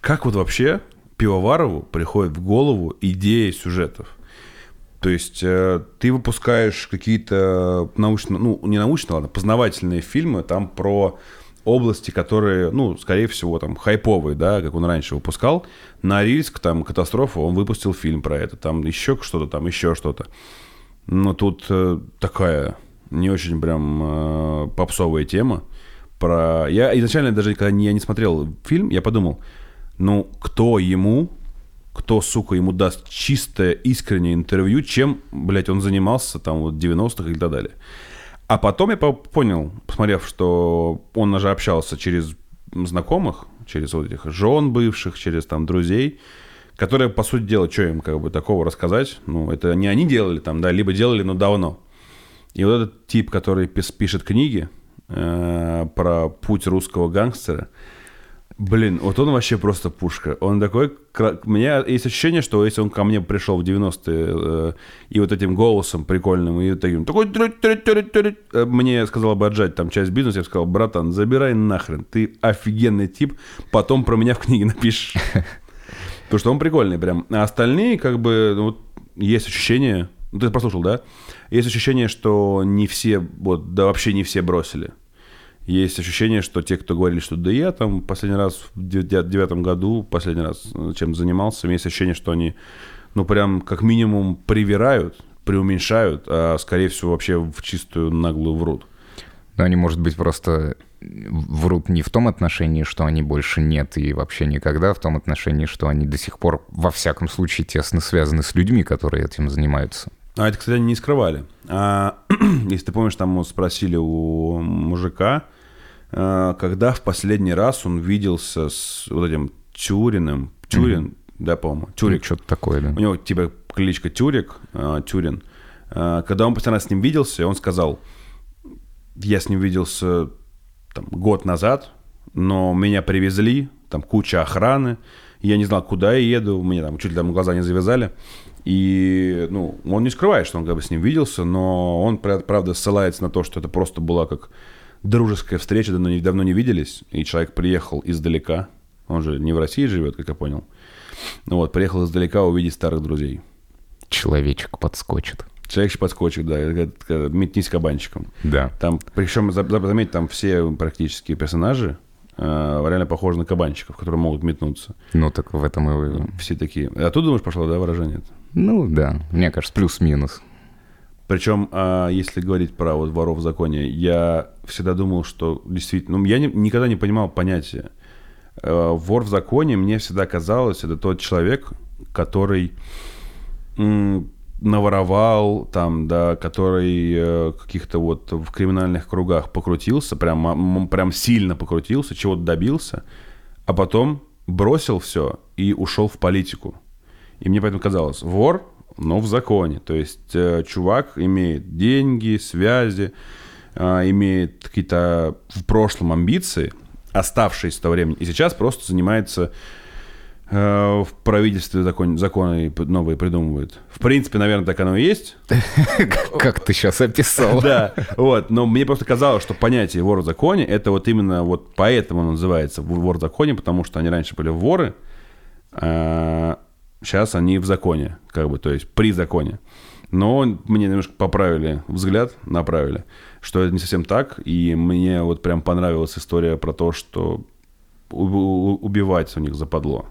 как вот вообще Пивоварову приходит в голову идея сюжетов. То есть э, ты выпускаешь какие-то научно, ну не научные, ладно, познавательные фильмы там про области, которые, ну, скорее всего, там хайповые, да, как он раньше выпускал. На Рильск, там, катастрофа, он выпустил фильм про это, там еще что-то, там еще что-то. Но тут э, такая не очень прям э, попсовая тема. Про... Я изначально даже, когда не- я не смотрел фильм, я подумал, ну, кто ему, кто, сука, ему даст чистое, искреннее интервью, чем, блядь, он занимался там вот в 90-х и так далее. А потом я по- понял, посмотрев, что он уже общался через знакомых, через вот этих жен бывших, через там друзей, которые, по сути дела, что им как бы такого рассказать? Ну, это не они делали там, да, либо делали, но давно. И вот этот тип, который пишет книги э, про путь русского гангстера, блин, вот он вообще просто пушка. Он такой... У меня есть ощущение, что если он ко мне пришел в 90-е э, и вот этим голосом прикольным, и таким... Такой... э, Мне сказал бы отжать там часть бизнеса, я бы сказал, братан, забирай нахрен, ты офигенный тип, потом про меня в книге напишешь. Потому что он прикольный прям. А остальные, как бы, ну, вот, есть ощущение... Ну, ты послушал, да? Есть ощущение, что не все, вот, да вообще не все бросили. Есть ощущение, что те, кто говорили, что да я там последний раз в де- де- девятом году, последний раз э, чем занимался, есть ощущение, что они, ну, прям как минимум привирают, преуменьшают, а, скорее всего, вообще в чистую наглую врут. Но они, может быть, просто врут не в том отношении, что они больше нет и вообще никогда, а в том отношении, что они до сих пор, во всяком случае, тесно связаны с людьми, которые этим занимаются. А это, кстати, они не скрывали. А, если ты помнишь, там вот спросили у мужика, когда в последний раз он виделся с вот этим Тюриным. Тюрин, да, по-моему. Тюрик. Что-то такое, да. У него типа кличка Тюрик, а, Тюрин. А, Когда он раз с ним виделся, он сказал, я с ним виделся там, год назад, но меня привезли, там куча охраны, я не знал, куда я еду, мне там чуть ли там глаза не завязали. И, ну, он не скрывает, что он как бы с ним виделся, но он, правда, ссылается на то, что это просто была как дружеская встреча, давно не, давно не виделись, и человек приехал издалека, он же не в России живет, как я понял, вот, приехал издалека увидеть старых друзей. Человечек подскочит. Человечек подскочит, да, метнись кабанчиком. Да. Там, причем, заметь, там все практически персонажи, э, реально похожи на кабанчиков, которые могут метнуться. Ну, так в этом и... Все такие. А тут, думаешь, пошло, да, выражение? Ну, да. Мне кажется, плюс-минус. Причем, а, если говорить про вот воров в законе, я всегда думал, что действительно... Ну, я не, никогда не понимал понятия. Э, вор в законе, мне всегда казалось, это тот человек, который наворовал, там, да, который э, каких-то вот в криминальных кругах покрутился, прям, прям сильно покрутился, чего-то добился, а потом бросил все и ушел в политику. И мне поэтому казалось, вор но в законе. То есть э, чувак имеет деньги, связи, э, имеет какие-то в прошлом амбиции, оставшиеся с того времени, и сейчас просто занимается э, в правительстве закон, законы новые придумывают. В принципе, наверное, так оно и есть. Как ты сейчас описал. Да, вот. Но мне просто казалось, что понятие вор в законе, это вот именно вот поэтому называется вор в законе, потому что они раньше были воры, а, Сейчас они в законе, как бы, то есть при законе. Но мне немножко поправили взгляд, направили, что это не совсем так. И мне вот прям понравилась история про то, что убивать у них западло.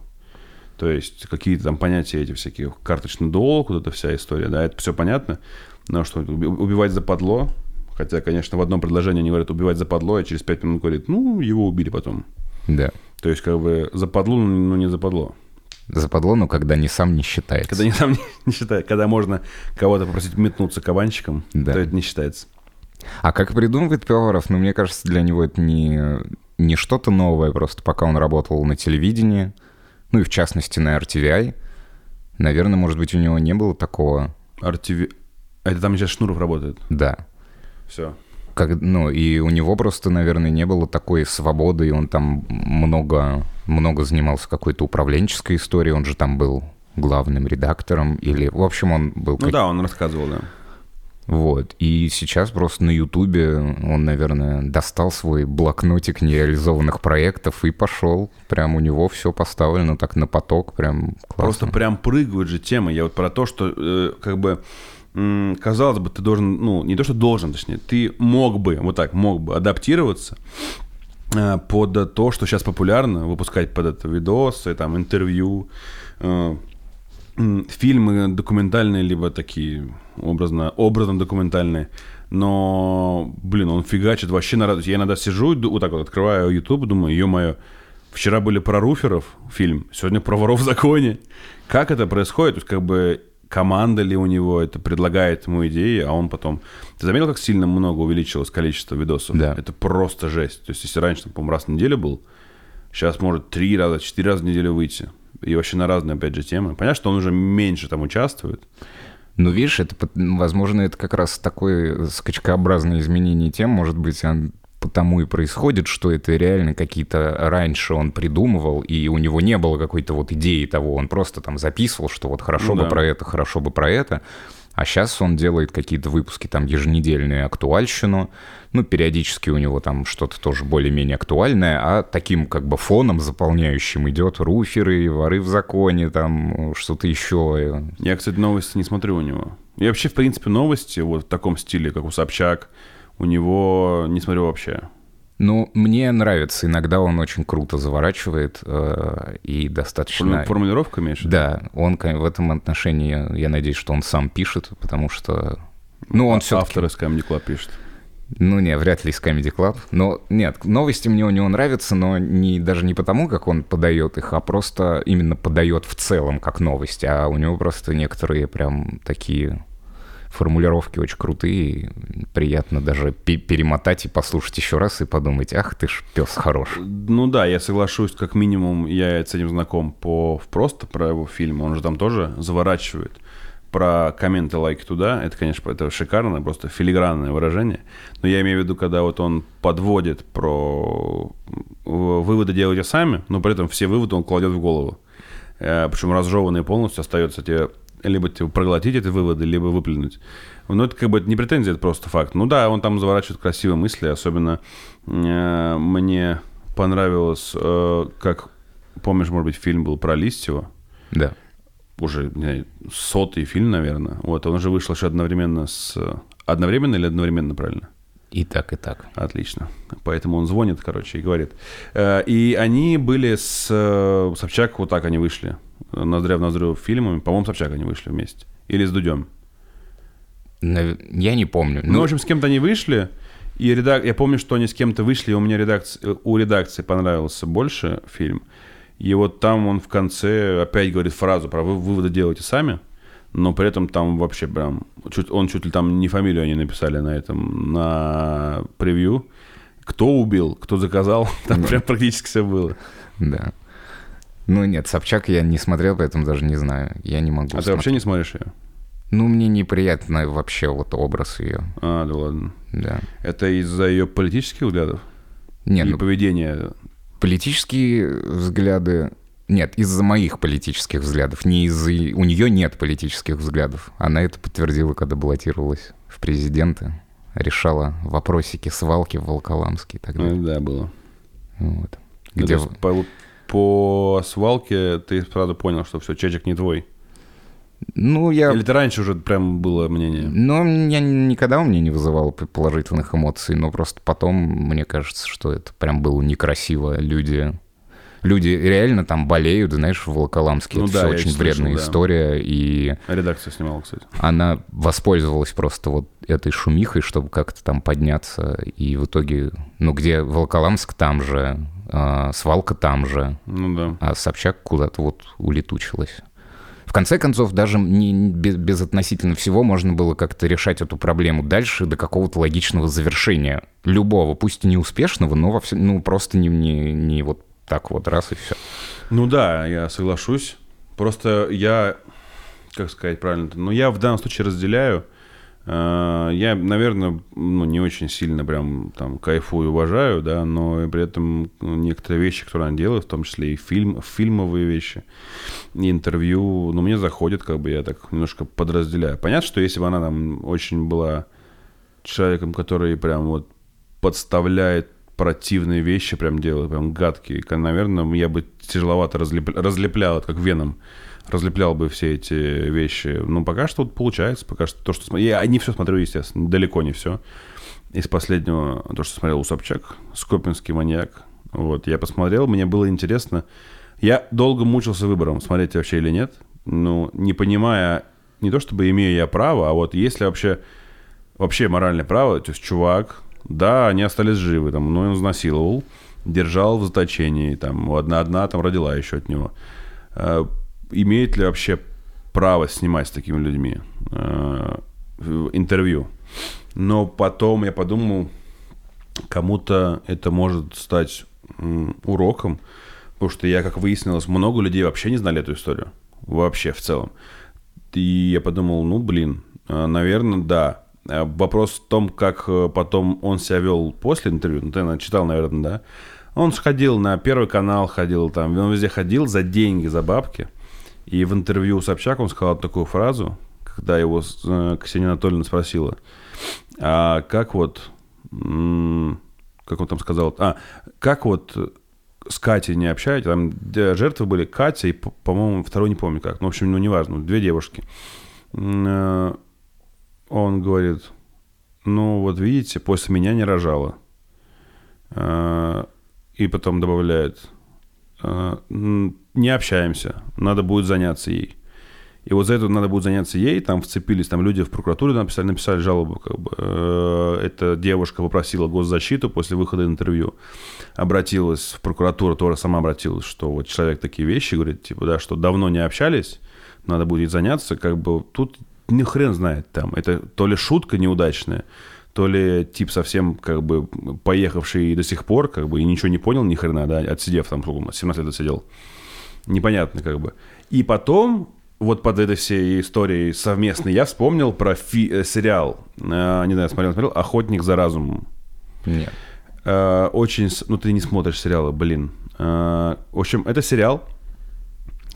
То есть какие-то там понятия эти всякие, карточный долг, вот эта вся история, да, это все понятно. Но что убивать западло, хотя, конечно, в одном предложении они говорят убивать западло, а через пять минут говорят, ну, его убили потом. Да. То есть как бы западло, но не западло западло, но когда не сам не считается. Когда не сам не, не считается. Когда можно кого-то попросить метнуться кабанчиком, да. то это не считается. А как придумывает Пивоваров? Ну, мне кажется, для него это не, не что-то новое, просто пока он работал на телевидении, ну и в частности на RTVI, наверное, может быть, у него не было такого... RTV... А это там сейчас Шнуров работает? Да. Все как, ну, и у него просто, наверное, не было такой свободы, и он там много, много занимался какой-то управленческой историей, он же там был главным редактором, или, в общем, он был... Ну да, он рассказывал, да. Вот, и сейчас просто на Ютубе он, наверное, достал свой блокнотик нереализованных проектов и пошел. Прям у него все поставлено так на поток, прям классно. Просто прям прыгают же темы. Я вот про то, что э, как бы казалось бы, ты должен, ну, не то, что должен, точнее, ты мог бы, вот так, мог бы адаптироваться э, под то, что сейчас популярно, выпускать под это видосы, там, интервью, э, фильмы документальные, либо такие образно, образно документальные. Но, блин, он фигачит вообще на радость. Я иногда сижу, вот так вот открываю YouTube, думаю, ё-моё, вчера были про руферов фильм, сегодня про воров в законе. Как это происходит? То есть, как бы, команда ли у него это предлагает ему идеи, а он потом... Ты заметил, как сильно много увеличилось количество видосов? Да. Это просто жесть. То есть, если раньше, там, по-моему, раз в неделю был, сейчас может три раза, четыре раза в неделю выйти. И вообще на разные, опять же, темы. Понятно, что он уже меньше там участвует. Ну, видишь, это, возможно, это как раз такое скачкообразное изменение тем, может быть, потому и происходит, что это реально какие-то раньше он придумывал, и у него не было какой-то вот идеи того, он просто там записывал, что вот хорошо ну, бы да. про это, хорошо бы про это, а сейчас он делает какие-то выпуски там еженедельные актуальщину, ну, периодически у него там что-то тоже более-менее актуальное, а таким как бы фоном заполняющим идет руферы, воры в законе, там что-то еще. Я, кстати, новости не смотрю у него. Я вообще, в принципе, новости вот в таком стиле, как у Собчак, у него не смотрю вообще. Ну, мне нравится. Иногда он очень круто заворачивает э, и достаточно... Формулировка имеешь? Да, он в этом отношении, я надеюсь, что он сам пишет, потому что... Ну, он а, все Автор из Comedy Club пишет. Ну, не, вряд ли из Comedy Club. Но нет, новости мне у него нравятся, но не, даже не потому, как он подает их, а просто именно подает в целом как новости. А у него просто некоторые прям такие формулировки очень крутые, приятно даже перемотать и послушать еще раз и подумать, ах ты ж пес хорош. Ну да, я соглашусь, как минимум я с этим знаком по просто про его фильм, он же там тоже заворачивает про комменты, лайки туда, это, конечно, это шикарное, просто филигранное выражение. Но я имею в виду, когда вот он подводит про выводы делайте сами, но при этом все выводы он кладет в голову. Э, Причем разжеванные полностью остается тебе либо типа, проглотить эти выводы, либо выплюнуть. Ну, это как бы не претензия, это просто факт. Ну да, он там заворачивает красивые мысли, особенно э, мне понравилось, э, как, помнишь, может быть, фильм был про Листьева? Да. Уже не знаю, сотый фильм, наверное. Вот, он уже вышел еще одновременно с... Одновременно или одновременно, правильно? И так, и так. Отлично. Поэтому он звонит, короче, и говорит. Э, и они были с э, Собчак, вот так они вышли. Ноздря в ноздрю фильмами. По-моему, Собчак они вышли вместе. Или с Дудем. Я не помню. Ну, в общем, с кем-то они вышли. И редак... я помню, что они с кем-то вышли, и у меня редакция... у редакции понравился больше фильм. И вот там он в конце опять говорит фразу про вы выводы делайте сами, но при этом там вообще прям... Чуть... Он чуть ли там не фамилию они написали на этом, на превью. Кто убил, кто заказал, там прям практически все было. Да. Ну нет, Собчак я не смотрел, поэтому даже не знаю. Я не могу А ты смотреть. вообще не смотришь ее? Ну, мне неприятно вообще вот образ ее. А, да ладно. Да. Это из-за ее политических взглядов? Нет, и ну, поведения? политические взгляды... Нет, из-за моих политических взглядов. Не из-за... У нее нет политических взглядов. Она это подтвердила, когда баллотировалась в президенты. Решала вопросики свалки в Волколамске и так далее. Ну, да, было. Вот. Ну, Где... есть по, по свалке ты сразу понял, что все, чечек не твой. Ну, я... Или ты раньше уже прям было мнение? Ну, я никогда у меня не вызывало положительных эмоций, но просто потом мне кажется, что это прям было некрасиво. Люди, люди реально там болеют, знаешь, в Волоколамске. Ну это да, все очень слышал, вредная да. история, и Редакция снимала, кстати. она воспользовалась просто вот этой шумихой, чтобы как-то там подняться, и в итоге, ну, где Волоколамск там же, а, свалка там же, Ну да. а Собчак куда-то вот улетучилась. В конце концов, даже не, не- без, безотносительно всего можно было как-то решать эту проблему дальше до какого-то логичного завершения. Любого, пусть и неуспешного, но во всем, ну, просто не, не, не вот так вот раз и все. Ну да, я соглашусь. Просто я, как сказать правильно, ну я в данном случае разделяю. Э, Я, наверное, ну, не очень сильно прям там кайфую, уважаю, да, но при этом некоторые вещи, которые она делает, в том числе и фильм, фильмовые вещи, и интервью, ну, мне заходит, как бы я так немножко подразделяю. Понятно, что если бы она там очень была человеком, который прям вот подставляет противные вещи, прям делает, прям гадкие, наверное, я бы тяжеловато разлеп- разлеплял, как веном, разлеплял бы все эти вещи. Но пока что вот получается, пока что то, что... Я не все смотрю, естественно, далеко не все. Из последнего, то, что смотрел у Собчак, Скопинский маньяк. Вот, я посмотрел, мне было интересно. Я долго мучился выбором, смотреть вообще или нет. Ну, не понимая, не то чтобы имею я право, а вот если вообще вообще моральное право, то есть чувак, да, они остались живы, там, но он изнасиловал, держал в заточении, там, одна, одна там родила еще от него. Э, имеет ли вообще право снимать с такими людьми э, интервью? Но потом я подумал, кому-то это может стать уроком, потому что я, как выяснилось, много людей вообще не знали эту историю. Вообще, в целом. И я подумал, ну, блин, наверное, да. А Вопрос в том, как э, потом он себя вел после интервью. Ну, ты наверное, читал, наверное, да? Он сходил на Первый канал, ходил там, он везде ходил за деньги, за бабки. И в интервью Собчак он сказал такую фразу, когда его э, Ксения Анатольевна спросила, а как вот, как он там сказал, а, как вот с Катей не общаетесь? Там жертвы были Катя и, по- по-моему, второй не помню как. Ну, в общем, ну, неважно, две девушки. Э, Он говорит, ну, вот видите, после меня не рожала. Э, И потом добавляет, не общаемся, надо будет заняться ей. И вот за это надо будет заняться ей, там вцепились, там люди в прокуратуре написали, написали жалобу, как бы. Э, Эта девушка попросила госзащиту после выхода интервью, обратилась в прокуратуру, тоже сама обратилась, что вот человек такие вещи говорит, типа, да, что давно не общались, надо будет заняться, как бы тут ни хрен знает там, это то ли шутка неудачная, то ли тип совсем как бы поехавший до сих пор, как бы и ничего не понял ни хрена, да, отсидев там, сколько, 17 лет отсидел. Непонятно как бы. И потом вот под этой всей историей совместной я вспомнил про фи- э, сериал, э, не знаю, смотрел, смотрел, «Охотник за разумом». Нет. Э, очень... Ну, ты не смотришь сериалы, блин. Э, в общем, это сериал,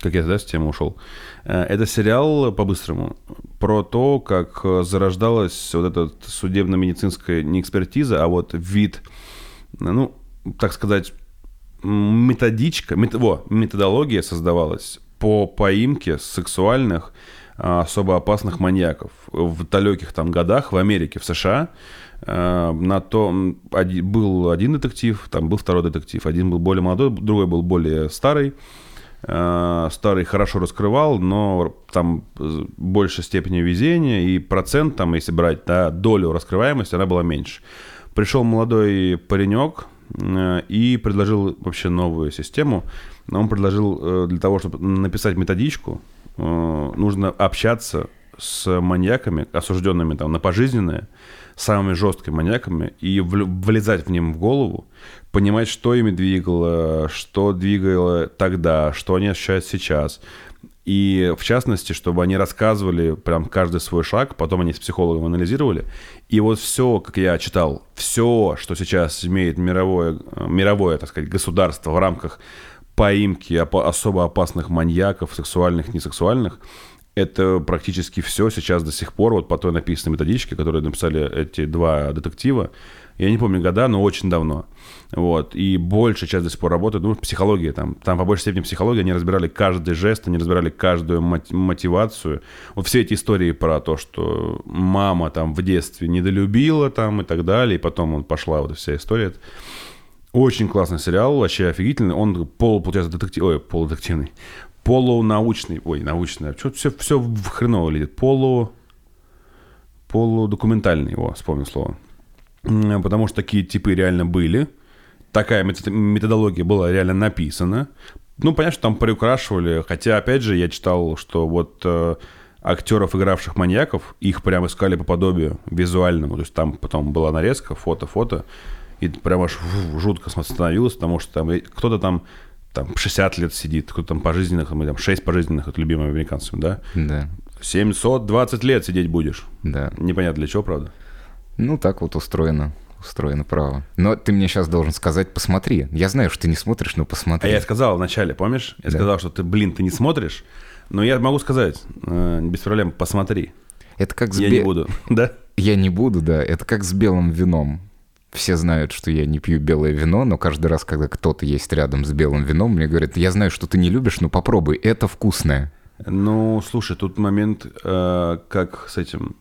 как я, да, с темы ушел. Э, это сериал, по-быстрому, про то, как зарождалась вот эта судебно-медицинская не экспертиза, а вот вид, ну, так сказать, методичка, мет, во, методология создавалась по поимке сексуальных а, особо опасных маньяков в далеких там годах в Америке, в США. А, на то был один детектив, там был второй детектив. Один был более молодой, другой был более старый. А, старый хорошо раскрывал, но там больше степени везения и процент, там, если брать да, долю раскрываемости, она была меньше. Пришел молодой паренек и предложил вообще новую систему. Он предложил э, для того, чтобы написать методичку, Э, нужно общаться с маньяками, осужденными там на пожизненное, самыми жесткими маньяками, и влезать в ним в голову, понимать, что ими двигало, что двигало тогда, что они ощущают сейчас. И в частности, чтобы они рассказывали прям каждый свой шаг, потом они с психологом анализировали. И вот все, как я читал, все, что сейчас имеет мировое, э, мировое так сказать, государство в рамках поимки особо опасных маньяков, сексуальных, несексуальных, это практически все сейчас до сих пор, вот по той написанной методичке, которую написали эти два детектива, я не помню года, но очень давно. Вот. И большая часть до сих пор работает, ну, психология там. Там по большей степени психология, они разбирали каждый жест, они разбирали каждую мотивацию. Вот все эти истории про то, что мама там в детстве недолюбила там и так далее, и потом он пошла вот вся история. Очень классный сериал, вообще офигительный. Он полу, получается, детектив... Ой, полудетективный. Полунаучный. Ой, научный. Что-то все, все хреново летит. Полу... Полудокументальный, его, вспомнил слово. Потому что такие типы реально были. Такая методология была реально написана. Ну, понятно, что там приукрашивали. Хотя, опять же, я читал, что вот э, актеров, игравших маньяков, их прям искали по подобию визуальному. То есть там потом была нарезка, фото-фото. И прям аж жутко становилось, потому что там кто-то там там 60 лет сидит, кто-то там пожизненных, там 6 пожизненных, это любимым американцам, да? Да. 720 лет сидеть будешь. Да. Непонятно для чего, правда? Ну, так вот устроено. Устроено право. Но ты мне сейчас должен сказать, посмотри. Я знаю, что ты не смотришь, но посмотри. А я сказал вначале, помнишь? Я да. сказал, что ты, блин, ты не смотришь. Но я могу сказать, э, без проблем, посмотри. Это как с Я бе... не буду, да? Я не буду, да. Это как с белым вином все знают, что я не пью белое вино, но каждый раз, когда кто-то есть рядом с белым вином, мне говорят, я знаю, что ты не любишь, но попробуй, это вкусное. Ну, слушай, тут момент, э, как с этим,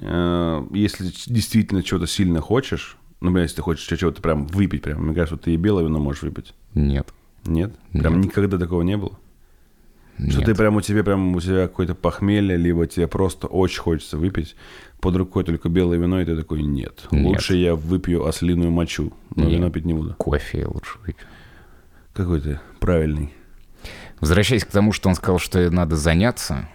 если действительно чего-то сильно хочешь, например, если ты хочешь чего-то прям выпить, прям, мне кажется, ты и белое вино можешь выпить. Нет. Нет? Прям Нет. никогда такого не было? Нет. Что ты прям у тебя прям у тебя какое-то похмелье, либо тебе просто очень хочется выпить, под рукой только белое вино, и ты такой, нет, нет. лучше я выпью ослиную мочу, но нет. вино пить не буду. Кофе я лучше выпью. Какой ты правильный. Возвращаясь к тому, что он сказал, что надо заняться,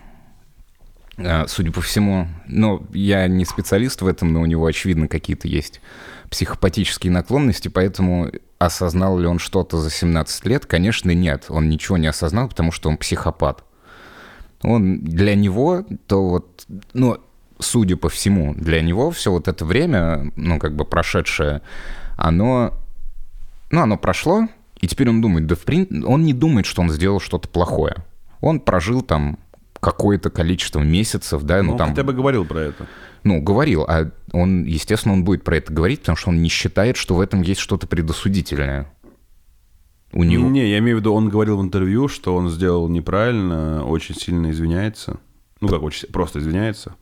судя по всему, ну, я не специалист в этом, но у него, очевидно, какие-то есть психопатические наклонности, поэтому осознал ли он что-то за 17 лет? Конечно, нет. Он ничего не осознал, потому что он психопат. Он для него, то вот, ну, судя по всему, для него все вот это время, ну, как бы прошедшее, оно, ну, оно прошло, и теперь он думает, да в принципе, он не думает, что он сделал что-то плохое. Он прожил там какое-то количество месяцев, да, ну, ну там... хотя бы говорил про это. Ну, говорил, а он, естественно, он будет про это говорить, потому что он не считает, что в этом есть что-то предосудительное. У него... Не, я имею в виду, он говорил в интервью, что он сделал неправильно, очень сильно извиняется. Ну, как, очень просто извиняется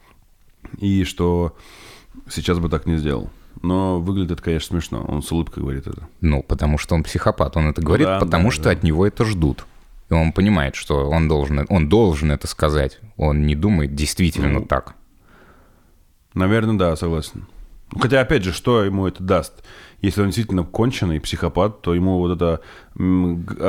и что сейчас бы так не сделал. Но выглядит это, конечно, смешно. Он с улыбкой говорит это. Ну, потому что он психопат. Он это говорит, да, потому да, что да. от него это ждут. И он понимает, что он должен, он должен это сказать. Он не думает действительно ну, так. Наверное, да, согласен. Хотя, опять же, что ему это даст? Если он действительно конченый психопат, то ему вот эта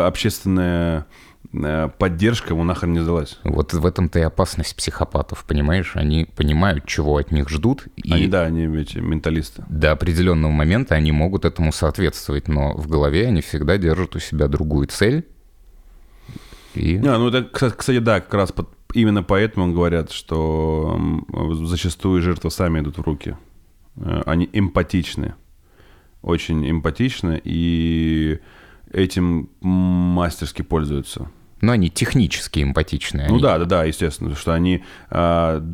общественная Э, поддержка ему нахрен не сдалась. Вот в этом-то и опасность психопатов, понимаешь? Они понимают, чего от них ждут. И они, да, они эти менталисты. До определенного момента они могут этому соответствовать, но в голове они всегда держат у себя другую цель. И... А, ну, это, кстати, да, как раз под, именно поэтому говорят, что зачастую жертвы сами идут в руки. Э, они эмпатичны. Очень эмпатичны, и этим мастерски пользуются. Но они технически эмпатичные. Ну они- да, да, да, естественно, что они а,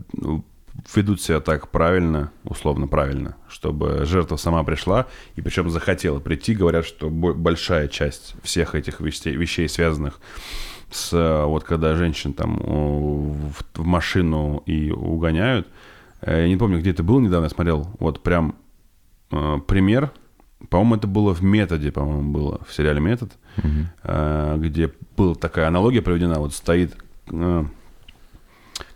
ведут себя так правильно, условно правильно, чтобы жертва сама пришла, и причем захотела прийти. Говорят, что бо- большая часть всех этих вещей, вещей связанных с а, вот когда женщин там в, в машину и угоняют. э, Я не помню, где это было недавно, я смотрел. Вот прям э, пример. По-моему, это было в методе, по-моему, было в сериале Метод, э, где была такая аналогия проведена. Вот стоит э,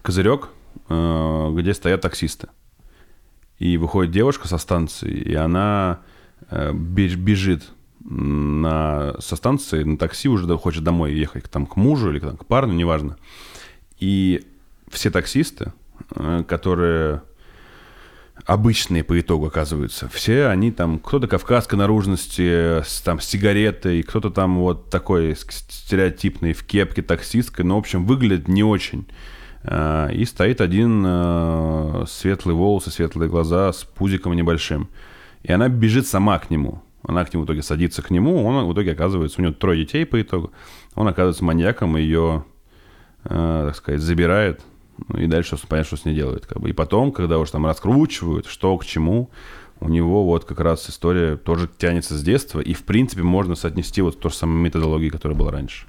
козырек, э, где стоят таксисты. И выходит девушка со станции, и она э, беж- бежит на, со станции на такси, уже хочет домой ехать там, к мужу или там, к парню, неважно. И все таксисты, э, которые обычные по итогу оказываются. Все они там, кто-то кавказской наружности, с, там, с сигаретой, кто-то там вот такой стереотипный, в кепке таксисткой, но, в общем, выглядит не очень. А, И стоит один э, светлые волосы, светлые глаза с пузиком небольшим. И она бежит сама к нему. Она к нему в итоге садится к нему, он в итоге оказывается, у него трое детей по итогу, он оказывается маньяком, ее, э, так сказать, забирает, ну, и дальше понятно, что с ней делает. Как бы. И потом, когда уж там раскручивают, что к чему, у него вот как раз история тоже тянется с детства, и в принципе можно соотнести вот ту же самую методологию, которая была раньше.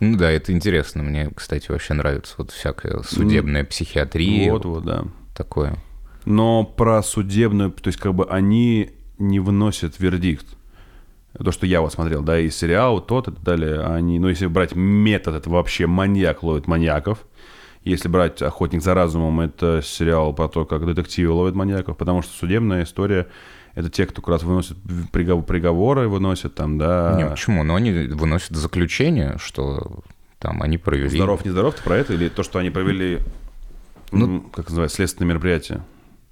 Ну да, это интересно. Мне, кстати, вообще нравится вот всякая судебная психиатрия. Вот, вот, да. Такое. Но про судебную, то есть как бы они не выносят вердикт. То, что я вот смотрел, да, и сериал, тот и так далее, они, ну, если брать метод, это вообще маньяк ловит маньяков. Если брать «Охотник за разумом», это сериал про то, как детективы ловят маньяков, потому что судебная история — это те, кто как раз выносит пригов- приговоры, выносят там, да, Не, почему? Но они выносят заключение, что там они провели... здоров, не здоров, ты про это, или то, что они провели, ну, как называется, следственное мероприятие?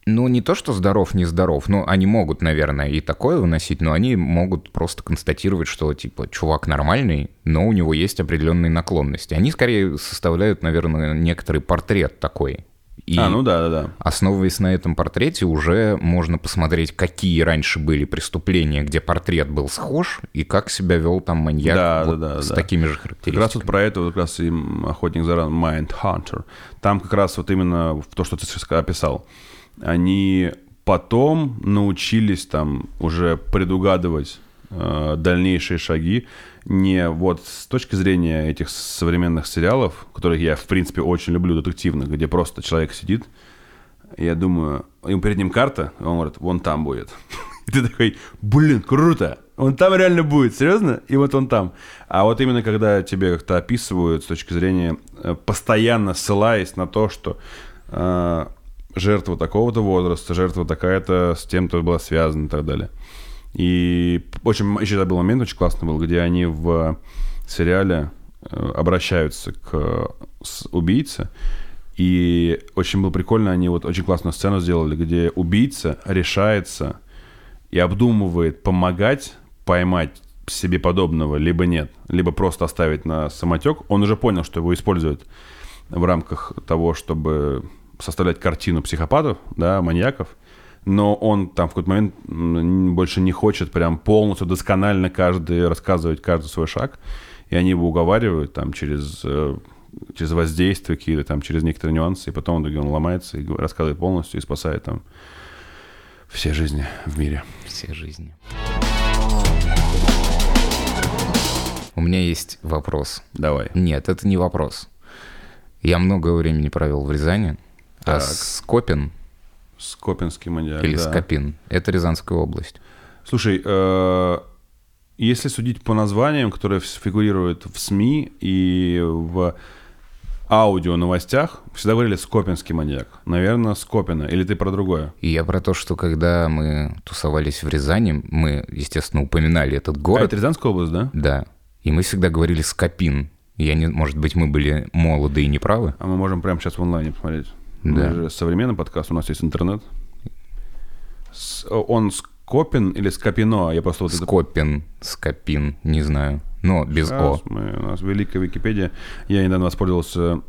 Ну, не то, что здоров, не здоров. Ну, они могут, наверное, и такое выносить, но они могут просто констатировать, что, типа, чувак нормальный, но у него есть определенные наклонности. Они скорее составляют, наверное, некоторый портрет такой. И А, ну да, да, да. основываясь на этом портрете, уже можно посмотреть, какие раньше были преступления, где портрет был схож, и как себя вел там маньяк Да, вот да, да, с да. такими же Как раз характеристиками. вот про это вот как раз и охотник за Mind Hunter. Там как раз вот именно то, что ты сейчас описал. Они потом научились там уже предугадывать э, дальнейшие шаги не вот с точки зрения этих современных сериалов, которых я, в принципе, очень люблю, детективных, где просто человек сидит, я думаю, ему перед ним карта, он говорит, вон там будет. И ты такой, блин, круто, он там реально будет, серьезно? И вот он там. А вот именно когда тебе как-то описывают с точки зрения, э, постоянно ссылаясь на то, что э, жертва такого-то возраста, жертва такая-то с тем-то была связана и так далее. И очень еще тогда был момент очень классный был, где они в сериале э, обращаются к убийце, и очень было прикольно, они вот очень классную сцену сделали, где убийца решается и обдумывает помогать поймать себе подобного, либо нет, либо просто оставить на самотек. Он уже понял, что его используют в рамках того, чтобы составлять картину психопатов, да, маньяков, но он там в какой-то момент больше не хочет прям полностью досконально каждый рассказывать каждый свой шаг, и они его уговаривают там через, э, через воздействие какие-то, там через некоторые нюансы, и потом в итоге он ломается и рассказывает полностью и спасает там все жизни в мире. Все жизни. У меня есть вопрос. Давай. Нет, это не вопрос. Я много времени провел в Рязани, а Так. Скопин Скопинский маньяк. или да. Скопин — это Рязанская область. Слушай, э, если судить по названиям, которые фигурируют в СМИ и в аудио новостях, всегда говорили Скопинский маньяк. Наверное, Скопина. Или ты про другое? И я про то, что когда мы тусовались в Рязани, мы, естественно, упоминали этот А город. это Рязанская область, да? Да. И мы всегда говорили Скопин. Я не, может быть, мы были молоды и неправы. А мы можем прямо сейчас в онлайне посмотреть. Да. Мы же современный подкаст, у нас есть интернет. С- он Скопин или Скопино? Я просто вот это... Скопин, Скопин, не знаю. Но без Сейчас О. мы- у нас великая Википедия. Я недавно воспользовался...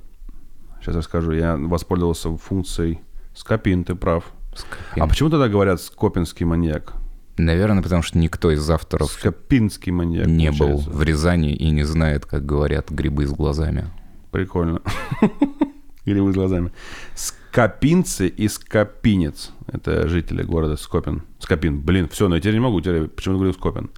Сейчас расскажу. Я воспользовался функцией Скопин, ты прав. Скопин. А почему тогда говорят Скопинский маньяк? Наверное, потому что никто из авторов Скопинский маньяк. не был получается. в Рязани и не знает, как говорят грибы с глазами. Прикольно. С глазами. Скопинцы и Скопинец. Это жители города Скопин. Скопин. Блин, все, но я теперь не могу. Теперь почему-то говорю Скопин.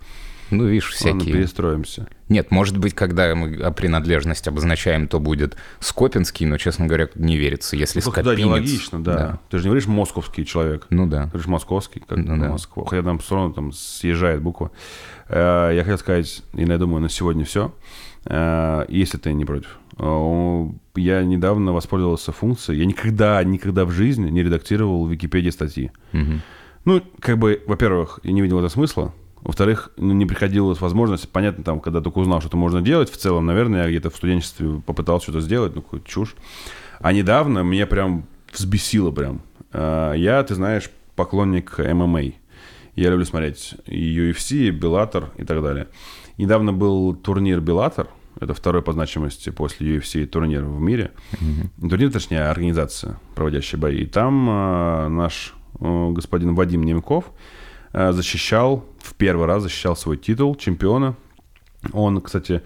Ну, видишь, Ладно, всякие. перестроимся. Нет, может быть, когда мы принадлежность обозначаем, то будет Скопинский, но, честно говоря, не верится, если Ну, Скопинец. да, нелогично, да. Ты же не говоришь московский человек. Ну да. Ты говоришь московский, как Ну да. Москва. Хотя там все равно там съезжает буква. Э, Я хотел сказать, и я думаю, на сегодня все. Если ты не против. Э, Я недавно воспользовался функцией. Я никогда, никогда в жизни не редактировал в Википедии статьи. Мгм. Ну, как бы, во-первых, я не видел этого смысла. Во-вторых, ну, не приходилось возможность. Понятно, там, когда только узнал, что это можно делать, в целом, наверное, я где-то в студенчестве попытался что-то сделать, ну, какую-то чушь. А недавно меня прям взбесило прям. А, Я, ты знаешь, поклонник ММА. Я люблю смотреть и UFC, и Bellator и так далее. Недавно был турнир Bellator. Это второй по значимости после UFC турнир в мире. Турнир, точнее, организация, проводящая бои. И там а, наш э, господин Вадим Немков э, защищал, в первый раз защищал свой титул чемпиона. Он, кстати,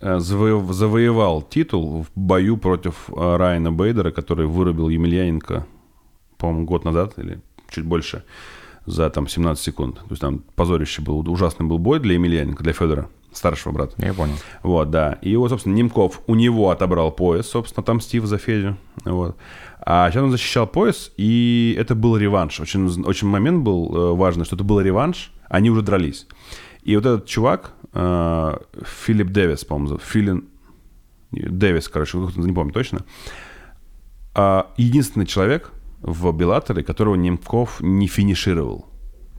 э, заво- завоевал титул в бою против э, Райана Бейдера, который вырубил Емельяненко, по-моему, год назад или чуть больше, за там 17 секунд. То есть там позорище был, ужасный был бой для Емельяненко, для Федора, старшего брата. Я понял. Вот, да. И вот, собственно, Немков у него отобрал пояс, собственно, там Стив за Федю. Вот. А сейчас он защищал пояс, и это был реванш. Очень, очень момент был э, важный, что это был реванш, они уже дрались. И вот этот чувак, э, Филипп Дэвис, по-моему, Филин... Дэвис, короче, не помню точно. А, единственный человек в Беллаторе, которого Немков не финишировал.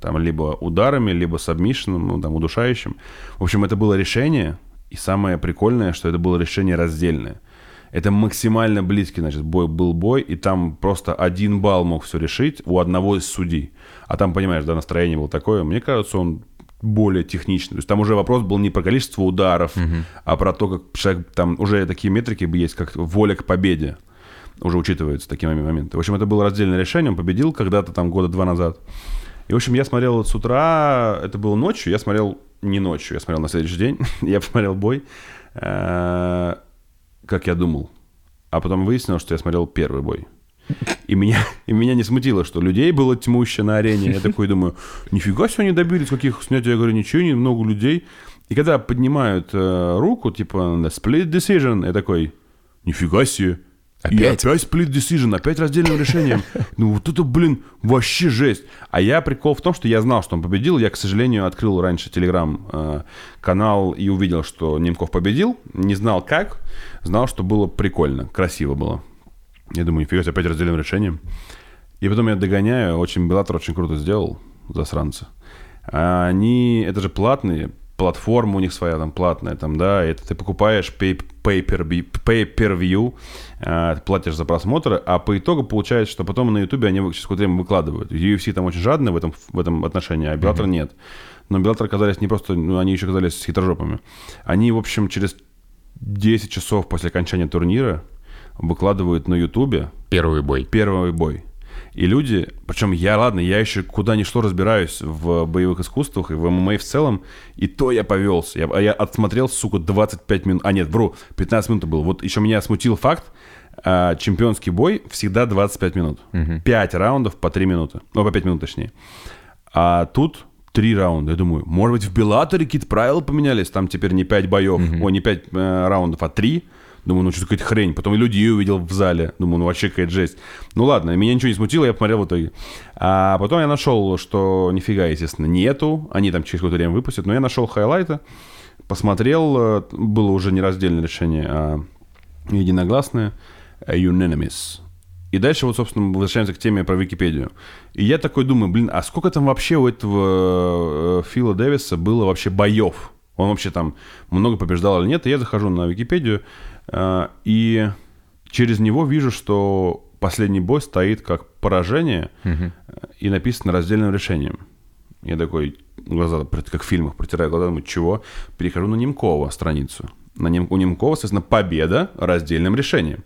Там либо ударами, либо сабмишеном, ну, там, удушающим. В общем, это было решение, и самое прикольное, что это было решение раздельное. Это максимально близкий, значит, бой был бой, и там просто один балл мог все решить у одного из судей. А там, понимаешь, да, настроение было такое. Мне кажется, он более техничный. То есть там уже вопрос был не про количество ударов, а про то, как человек, там уже такие метрики есть, как воля к победе уже учитываются такие момен- моменты. В общем, это было раздельное решение, он победил когда-то там года два назад. И, в общем, я смотрел с утра, это было ночью, я смотрел не ночью, я смотрел на следующий день, я посмотрел бой, э, как я думал. А потом выяснилось, что я смотрел первый бой. И меня, и меня не смутило, что людей было тьмуще на арене. Я такой думаю, нифига себе они добились каких снятия. Я говорю, ничего, не много людей. И когда поднимают э, руку, типа, split decision, я такой, нифига себе. И Опять? опять split decision, опять раздельным решением. Ну вот это, блин, вообще жесть. А я прикол в том, что я знал, что он победил. Я, к сожалению, открыл раньше телеграм-канал и увидел, что Немков победил. Не знал как, знал, что было прикольно, красиво было. Я думаю, нифига опять раздельным решением. И потом я догоняю, очень Беллатор очень круто сделал, засранцы. А Они, это же платные, платформа у них своя там платная, там, да, это ты покупаешь pay, pay, ты платишь за просмотры, а по итогу получается, что потом на Ютубе они через какое-то время выкладывают. UFC там очень жадные в этом, в этом отношении, а Беллатор нет. Но Беллатор оказались не просто, ну, они еще оказались хитрожопами. Они, в общем, через 10 часов после окончания турнира выкладывают на Ютубе Первый бой. первый бой. И люди, причем я, ладно, я еще куда ни шло разбираюсь в боевых искусствах и в ММА в целом, и то я повелся. Я, я отсмотрел, сука, 25 минут, а нет, вру, 15 минут был. Вот еще меня смутил факт, а, чемпионский бой всегда 25 минут. 5 раундов по 3 минуты. Ну, по 5 минут точнее. А тут три раунда. Я думаю, может быть, в Беллаторе какие-то правила поменялись? Там теперь не 5 боев, ой, не 5 э, раундов, а 3. Думаю, ну что какая-то хрень. Потом и людей увидел в зале. Думаю, ну вообще какая-то жесть. Ну ладно, меня ничего не смутило, я посмотрел в итоге. А потом я нашел, что нифига, естественно, нету. Они там через какое-то время выпустят. Но я нашел хайлайты, посмотрел. э, Было уже не раздельное решение, а единогласное. э, Unanimous. И дальше вот, собственно, возвращаемся к теме про Википедию. И я такой думаю, блин, а сколько там вообще у этого э, Фила Дэвиса было вообще боев? Он вообще там много побеждал или нет? И я захожу на Википедию, э, и через него вижу, что последний бой стоит как поражение, э, и написано раздельным решением. Я такой, глаза, как в фильмах, протираю глаза, думаю, чего? Перехожу на Немкова страницу. На Нем, у Немкова, соответственно, победа раздельным решением.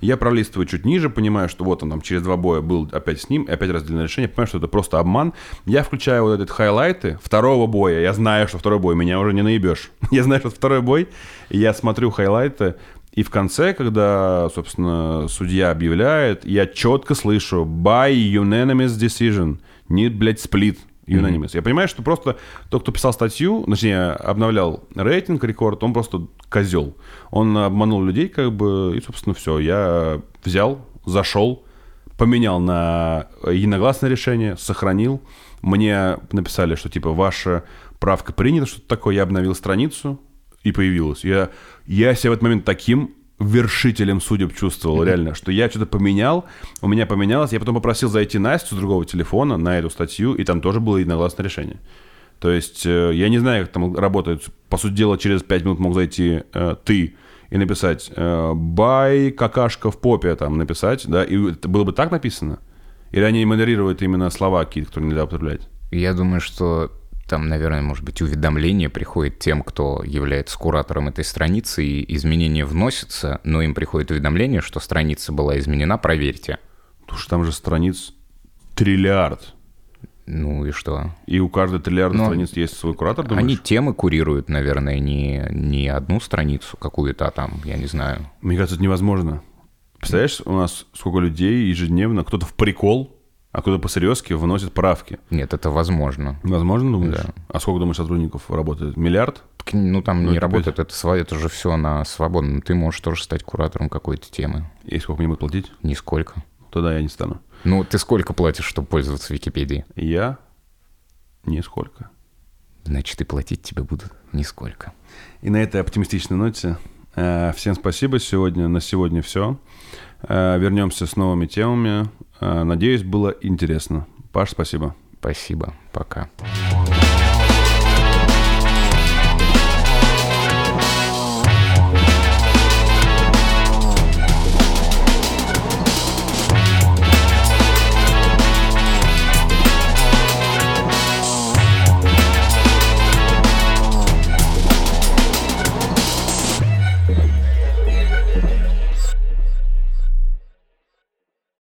Я пролистываю чуть ниже, понимаю, что вот он там через два боя был опять с ним, и опять разделенное решение, понимаю, что это просто обман. Я включаю вот этот хайлайты второго боя. Я знаю, что второй бой меня уже не наебешь. я знаю, что второй бой. Я смотрю хайлайты, и в конце, когда, собственно, судья объявляет, я четко слышу «by unanimous decision». Нет, блядь, сплит. Unanimous. Mm-hmm. Я понимаю, что просто тот, кто писал статью, точнее, обновлял рейтинг, рекорд, он просто козел. Он обманул людей, как бы, и, собственно, все. Я взял, зашел, поменял на единогласное решение, сохранил. Мне написали, что, типа, ваша правка принята, что-то такое. Я обновил страницу, и появилась. Я, я себя в этот момент таким вершителем судеб чувствовал, реально, что я что-то поменял, у меня поменялось, я потом попросил зайти Настю с другого телефона на эту статью, и там тоже было единогласное решение. То есть э, я не знаю, как там работает. По сути дела, через 5 минут мог зайти э, ты и написать э, «бай какашка в попе» там написать, да, и это было бы так написано? Или они модерируют именно слова какие-то, которые нельзя употреблять? Я думаю, что там, наверное, может быть, уведомление приходит тем, кто является куратором этой страницы, и изменения вносятся, но им приходит уведомление, что страница была изменена, проверьте. Потому что там же страниц триллиард. Ну и что? И у каждой триллиарда но страниц есть свой куратор, думаешь? Они темы курируют, наверное, не, не одну страницу какую-то, а там, я не знаю. Мне кажется, это невозможно. Представляешь, у нас сколько людей ежедневно, кто-то в прикол а кто-то по-серьезки выносит правки. Нет, это возможно. Возможно, думаешь? Да. А сколько, думаешь, сотрудников работает? Миллиард? Ну, там ну, не работает, это, это же все на свободном. Ты можешь тоже стать куратором какой-то темы. И сколько мне будут платить? Нисколько. Тогда я не стану. Ну, ты сколько платишь, чтобы пользоваться Википедией? Я? Нисколько. Значит, и платить тебе будут нисколько. И на этой оптимистичной ноте э, всем спасибо сегодня. На сегодня все. Э, вернемся с новыми темами. Э, надеюсь, было интересно. Паш, спасибо. Спасибо. Пока.